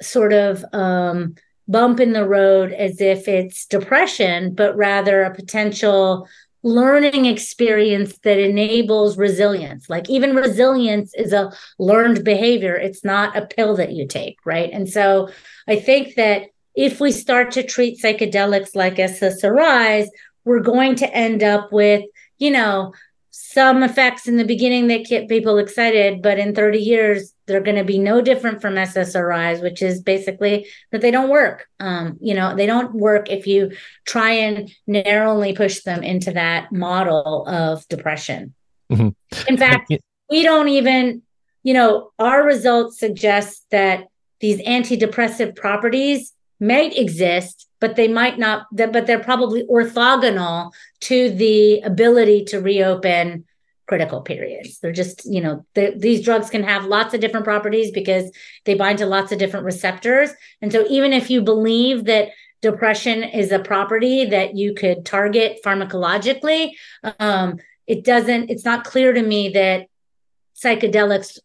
sort of um, bump in the road as if it's depression but rather a potential learning experience that enables resilience. Like even resilience is a learned behavior. It's not a pill that you take right? And so i think that if we start to treat psychedelics like SSRIs, we're going to end up with, you know, some effects in the beginning that get people excited, but in 30 years, they're going to be no different from SSRIs, which is basically that they don't work. Um, you know, they don't work if you try and narrowly push them into that model of depression. Mm-hmm. In fact, we don't even, you know, our results suggest that these antidepressive properties might exist, but they might not, but they're probably orthogonal to the ability to reopen critical periods. They're just, you know, these drugs can have lots of different properties because they bind to lots of different receptors. And so even if you believe that depression is a property that you could target pharmacologically, um, it doesn't, it's not clear to me that psychedelics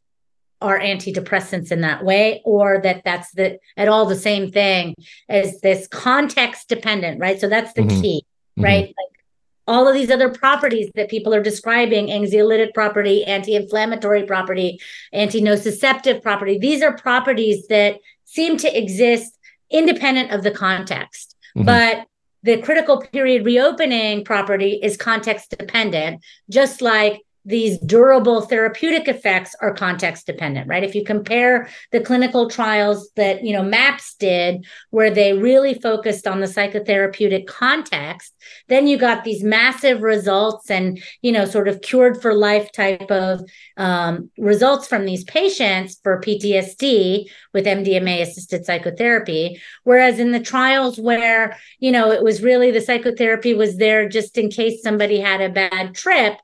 are antidepressants in that way or that that's the at all the same thing as this context dependent right so that's the mm-hmm. key mm-hmm. right mm-hmm. like all of these other properties that people are describing anxiolytic property anti-inflammatory property anti-nociceptive property these are properties that seem to exist independent of the context mm-hmm. but the critical period reopening property is context dependent just like these durable therapeutic effects are context dependent, right? If you compare the clinical trials that, you know, MAPS did, where they really focused on the psychotherapeutic context, then you got these massive results and, you know, sort of cured for life type of um, results from these patients for PTSD with MDMA assisted psychotherapy. Whereas in the trials where, you know, it was really the psychotherapy was there just in case somebody had a bad trip,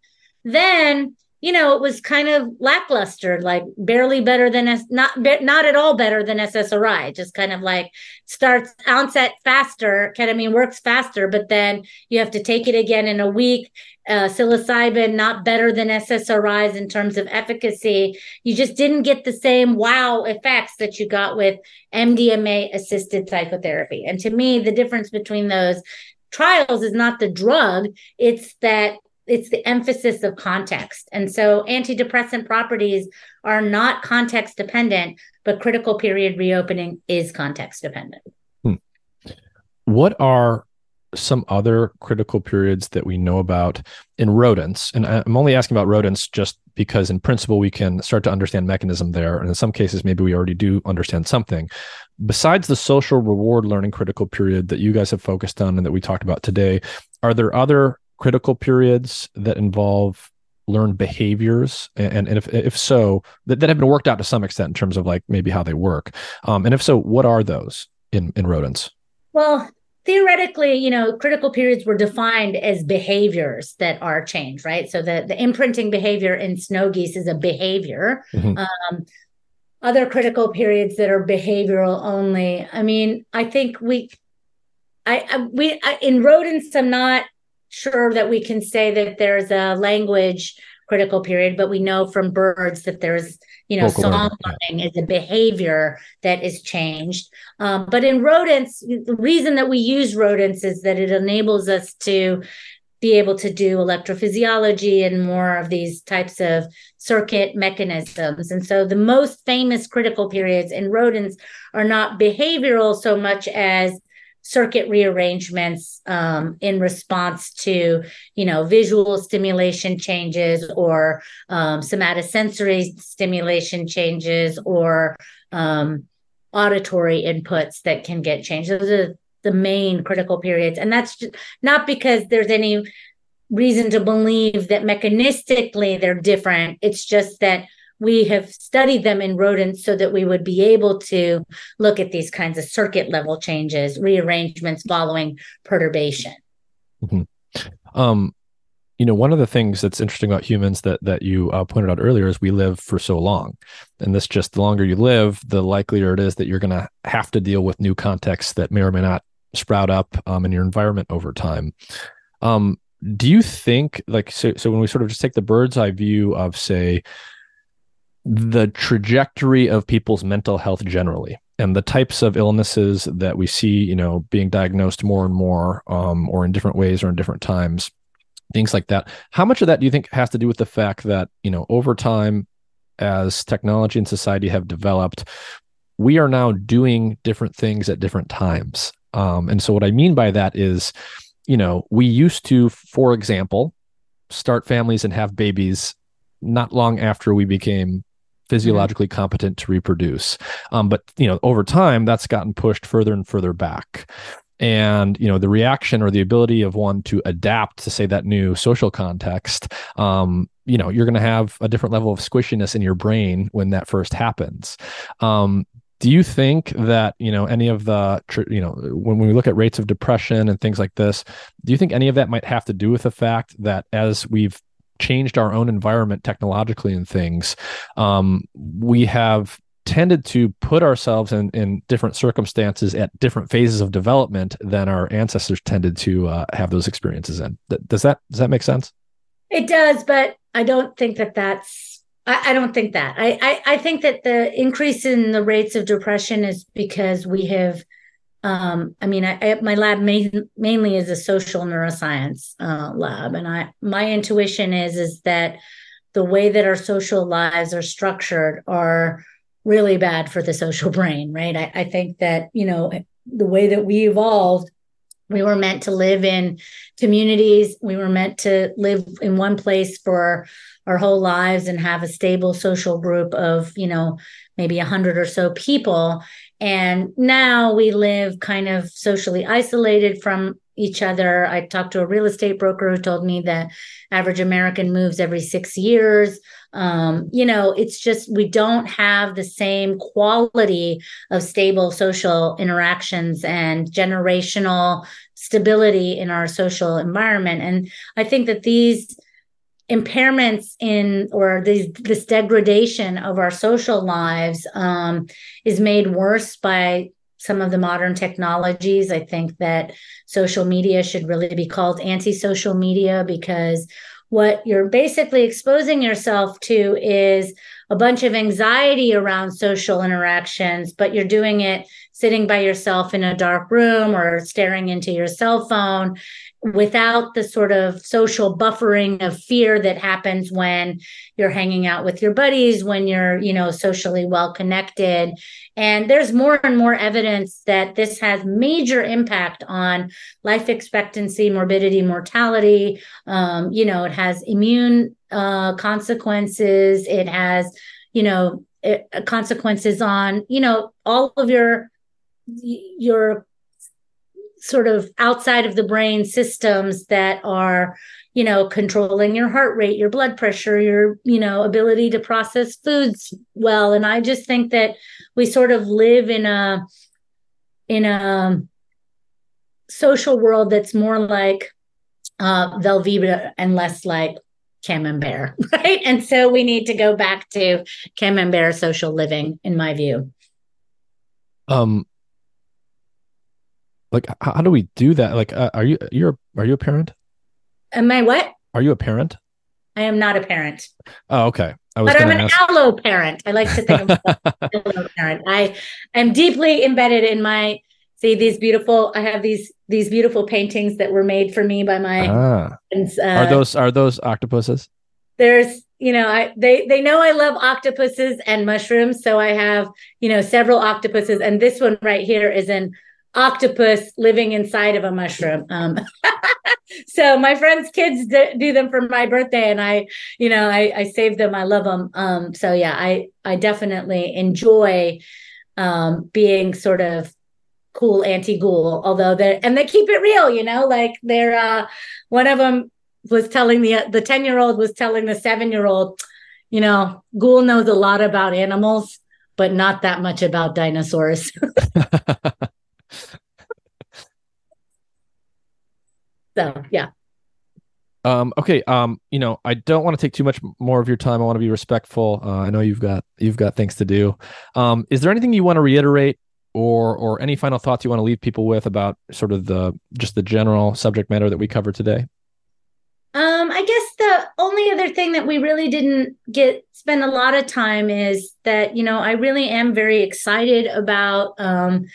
then you know, it was kind of lackluster, like barely better than S, not not at all better than SSRI. Just kind of like starts onset faster. Ketamine works faster, but then you have to take it again in a week. Uh, psilocybin not better than SSRIs in terms of efficacy. You just didn't get the same wow effects that you got with MDMA assisted psychotherapy. And to me, the difference between those trials is not the drug; it's that it's the emphasis of context. And so antidepressant properties are not context dependent, but critical period reopening is context dependent. Hmm. What are some other critical periods that we know about in rodents? And I'm only asking about rodents just because, in principle, we can start to understand mechanism there. And in some cases, maybe we already do understand something. Besides the social reward learning critical period that you guys have focused on and that we talked about today, are there other critical periods that involve learned behaviors and, and if, if so that, that have been worked out to some extent in terms of like maybe how they work. Um, and if so what are those in, in rodents? Well theoretically you know critical periods were defined as behaviors that are changed right? So the, the imprinting behavior in snow geese is a behavior. Mm-hmm. um, other critical periods that are behavioral only. I mean i think we I, I we I, in rodents i'm not sure that we can say that there's a language critical period, but we know from birds that there's, you know, Vocal song learning is a behavior that is changed. Um, but in rodents, the reason that we use rodents is that it enables us to be able to do electrophysiology and more of these types of circuit mechanisms. And so the most famous critical periods in rodents are not behavioral so much as circuit rearrangements um, in response to you know visual stimulation changes or um, somatosensory stimulation changes or um, auditory inputs that can get changed. Those are the main critical periods. And that's just not because there's any reason to believe that mechanistically they're different. It's just that we have studied them in rodents so that we would be able to look at these kinds of circuit level changes, rearrangements following perturbation. Mm-hmm. Um, you know, one of the things that's interesting about humans that that you uh, pointed out earlier is we live for so long, and this just the longer you live, the likelier it is that you're going to have to deal with new contexts that may or may not sprout up um, in your environment over time. Um, do you think, like, so, so when we sort of just take the bird's eye view of, say, the trajectory of people's mental health generally and the types of illnesses that we see, you know, being diagnosed more and more, um, or in different ways or in different times, things like that. How much of that do you think has to do with the fact that, you know, over time, as technology and society have developed, we are now doing different things at different times. Um, and so, what I mean by that is, you know, we used to, for example, start families and have babies not long after we became physiologically mm-hmm. competent to reproduce. Um, but you know, over time, that's gotten pushed further and further back. And you know, the reaction or the ability of one to adapt to say that new social context, um, you know, you're going to have a different level of squishiness in your brain when that first happens. Um, do you think that you know any of the you know when we look at rates of depression and things like this do you think any of that might have to do with the fact that as we've changed our own environment technologically and things, um, we have tended to put ourselves in, in different circumstances at different phases of development than our ancestors tended to uh, have those experiences in. Does that does that make sense? It does, but I don't think that that's. I, I don't think that. I, I I think that the increase in the rates of depression is because we have um, I mean, I, I, my lab main, mainly is a social neuroscience uh, lab, and I my intuition is is that the way that our social lives are structured are really bad for the social brain, right? I, I think that you know the way that we evolved we were meant to live in communities. We were meant to live in one place for our whole lives and have a stable social group of you know maybe a hundred or so people and now we live kind of socially isolated from each other. I talked to a real estate broker who told me that average american moves every six years. Um, you know it's just we don't have the same quality of stable social interactions and generational stability in our social environment. And i think that these impairments in or this degradation of our social lives um, is made worse by some of the modern technologies. I think that social media should really be called anti social media because what you're basically exposing yourself to is a bunch of anxiety around social interactions, but you're doing it sitting by yourself in a dark room or staring into your cell phone without the sort of social buffering of fear that happens when you're hanging out with your buddies when you're you know socially well connected. And there's more and more evidence that this has major impact on life expectancy morbidity mortality. Um, you know it has immune uh, consequences. It has you know it, consequences on you know all of your your sort of outside of the brain systems that are you know controlling your heart rate your blood pressure your you know ability to process foods well. And i just think that we sort of live in a in a social world that's more like uh velveeta and less like camembert right? And so we need to go back to camembert social living in my view. Um like how, how do we do that? Like uh, are you you're are you a parent? Am i what? Are you a parent? I am not a parent. Oh okay. I but i'm an ask... allo parent. I like to think of allo parent. I am deeply embedded in my see these beautiful i have these these beautiful paintings that were made for me by my ah. friends, uh, are those are those octopuses? There's you know i they they know i love octopuses and mushrooms so i have you know several octopuses and this one right here is an octopus living inside of a mushroom. Um, so my friends' kids d- do them for my birthday, and I, you know, I, I save them. I love them. Um, so yeah, I I definitely enjoy um, being sort of cool anti-Gül. Although they and they keep it real, you know, like they're uh, one of them was telling the the ten year old was telling the seven year old, you know, Gül knows a lot about animals, but not that much about dinosaurs. so yeah. Um, okay. Um, you know, I don't want to take too much more of your time. I want to be respectful. Uh, I know you've got you've got things to do. Um, is there anything you want to reiterate or or any final thoughts you want to leave people with about sort of the just the general subject matter that we covered today? Um, I guess the only other thing that we really didn't get spend a lot of time is that, you know, I really am very excited about um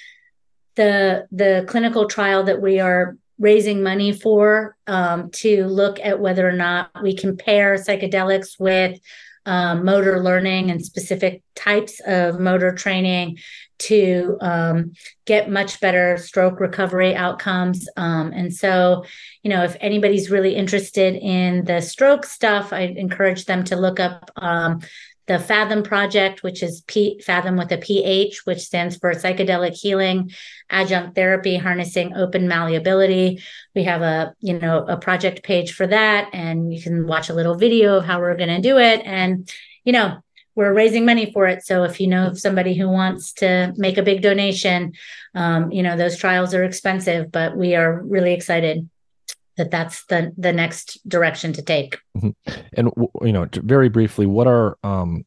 the the clinical trial that we are raising money for um, to look at whether or not we compare psychedelics with um, motor learning and specific types of motor training to um, get much better stroke recovery outcomes. Um, and so, you know, if anybody's really interested in the stroke stuff, I encourage them to look up um, the PHATHOM Project, which is P- PHATHOM with a PH, which stands for Psychedelic Healing Adjunct Therapy Harnessing Open Malleability. We have a you know a project page for that, and you can watch a little video of how we're going to do it. And you know we're raising money for it. So if you know of somebody who wants to make a big donation, um, you know those trials are expensive, but we are really excited that that's the the next direction to take. Mm-hmm. And you know, very briefly, what are um,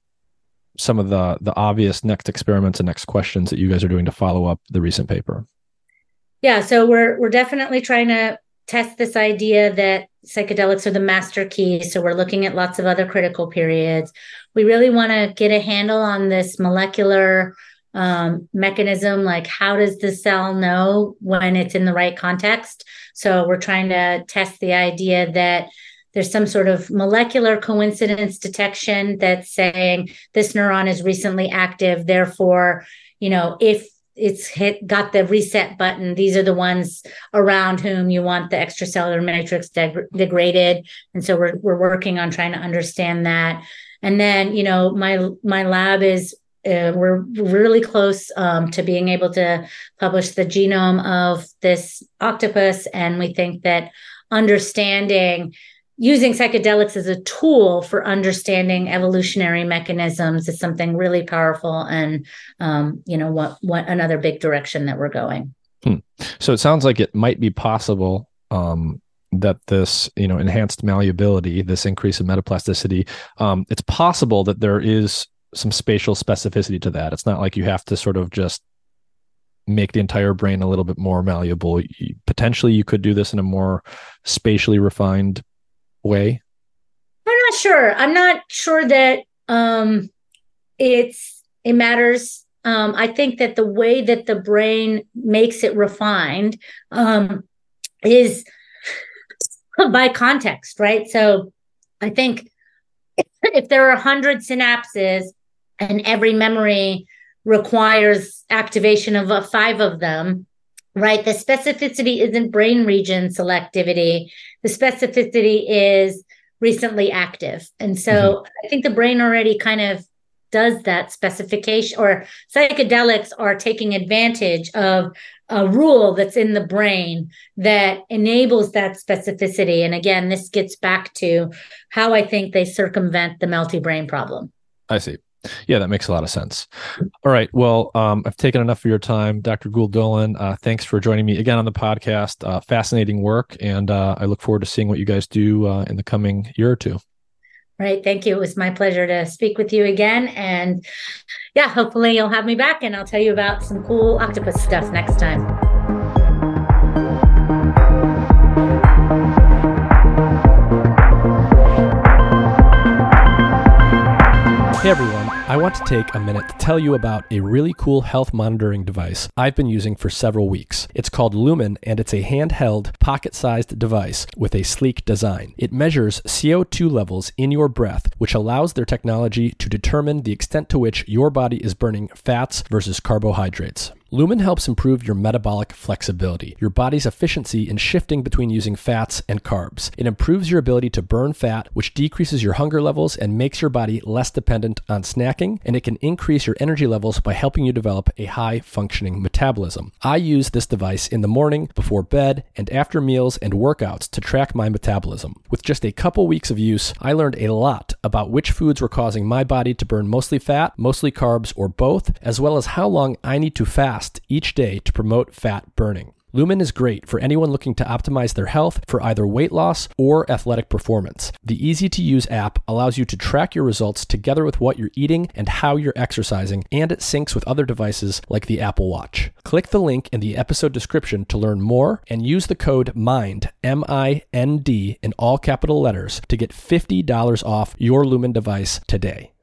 some of the the obvious next experiments and next questions that you guys are doing to follow up the recent paper? Yeah, so we're we're definitely trying to test this idea that psychedelics are the master key. So we're looking at lots of other critical periods. We really want to get a handle on this molecular um, mechanism like how does the cell know when it's in the right context so we're trying to test the idea that there's some sort of molecular coincidence detection that's saying this neuron is recently active therefore you know if it's hit got the reset button. These are the ones around whom you want the extracellular matrix deg- degraded, and so we're we're working on trying to understand that. And then you know my my lab is uh, we're really close um, to being able to publish the genome of this octopus, and we think that understanding using psychedelics as a tool for understanding evolutionary mechanisms is something really powerful and um, you know what what another big direction that we're going hmm. so it sounds like it might be possible um, that this you know enhanced malleability this increase in metaplasticity um, it's possible that there is some spatial specificity to that it's not like you have to sort of just make the entire brain a little bit more malleable potentially you could do this in a more spatially refined way? I'm not sure. I'm not sure that um, it's it matters. Um, I think that the way that the brain makes it refined um, is by context, right? So I think if there are a hundred synapses and every memory requires activation of uh, five of them, right? The specificity isn't brain region selectivity. The specificity is recently active. And so mm-hmm. I think the brain already kind of does that specification or psychedelics are taking advantage of a rule that's in the brain that enables that specificity. And again, this gets back to how I think they circumvent the melty brain problem. I see. Yeah, that makes a lot of sense. All right. Well, um, I've taken enough of your time, Dr. Gül Dölen. Uh, thanks for joining me again on the podcast. Uh, fascinating work. And uh, I look forward to seeing what you guys do uh, in the coming year or two. Right. Thank you. It was my pleasure to speak with you again. And yeah, hopefully you'll have me back and I'll tell you about some cool octopus stuff next time. Hey everyone, I want to take a minute to tell you about a really cool health monitoring device I've been using for several weeks. It's called Lumen and it's a handheld, pocket sized device with a sleek design. It measures CO2 levels in your breath, which allows their technology to determine the extent to which your body is burning fats versus carbohydrates. Lumen helps improve your metabolic flexibility, your body's efficiency in shifting between using fats and carbs. It improves your ability to burn fat, which decreases your hunger levels and makes your body less dependent on snacking, and it can increase your energy levels by helping you develop a high functioning metabolism. I use this device in the morning, before bed, and after meals and workouts to track my metabolism. With just a couple weeks of use, I learned a lot about which foods were causing my body to burn mostly fat, mostly carbs, or both, as well as how long I need to fast fast each day to promote fat burning. Lumen is great for anyone looking to optimize their health for either weight loss or athletic performance. The easy to use app allows you to track your results together with what you're eating and how you're exercising, and it syncs with other devices like the Apple Watch. Click the link in the episode description to learn more and use the code MIND, M I N D, in all capital letters to get $50 off your Lumen device today.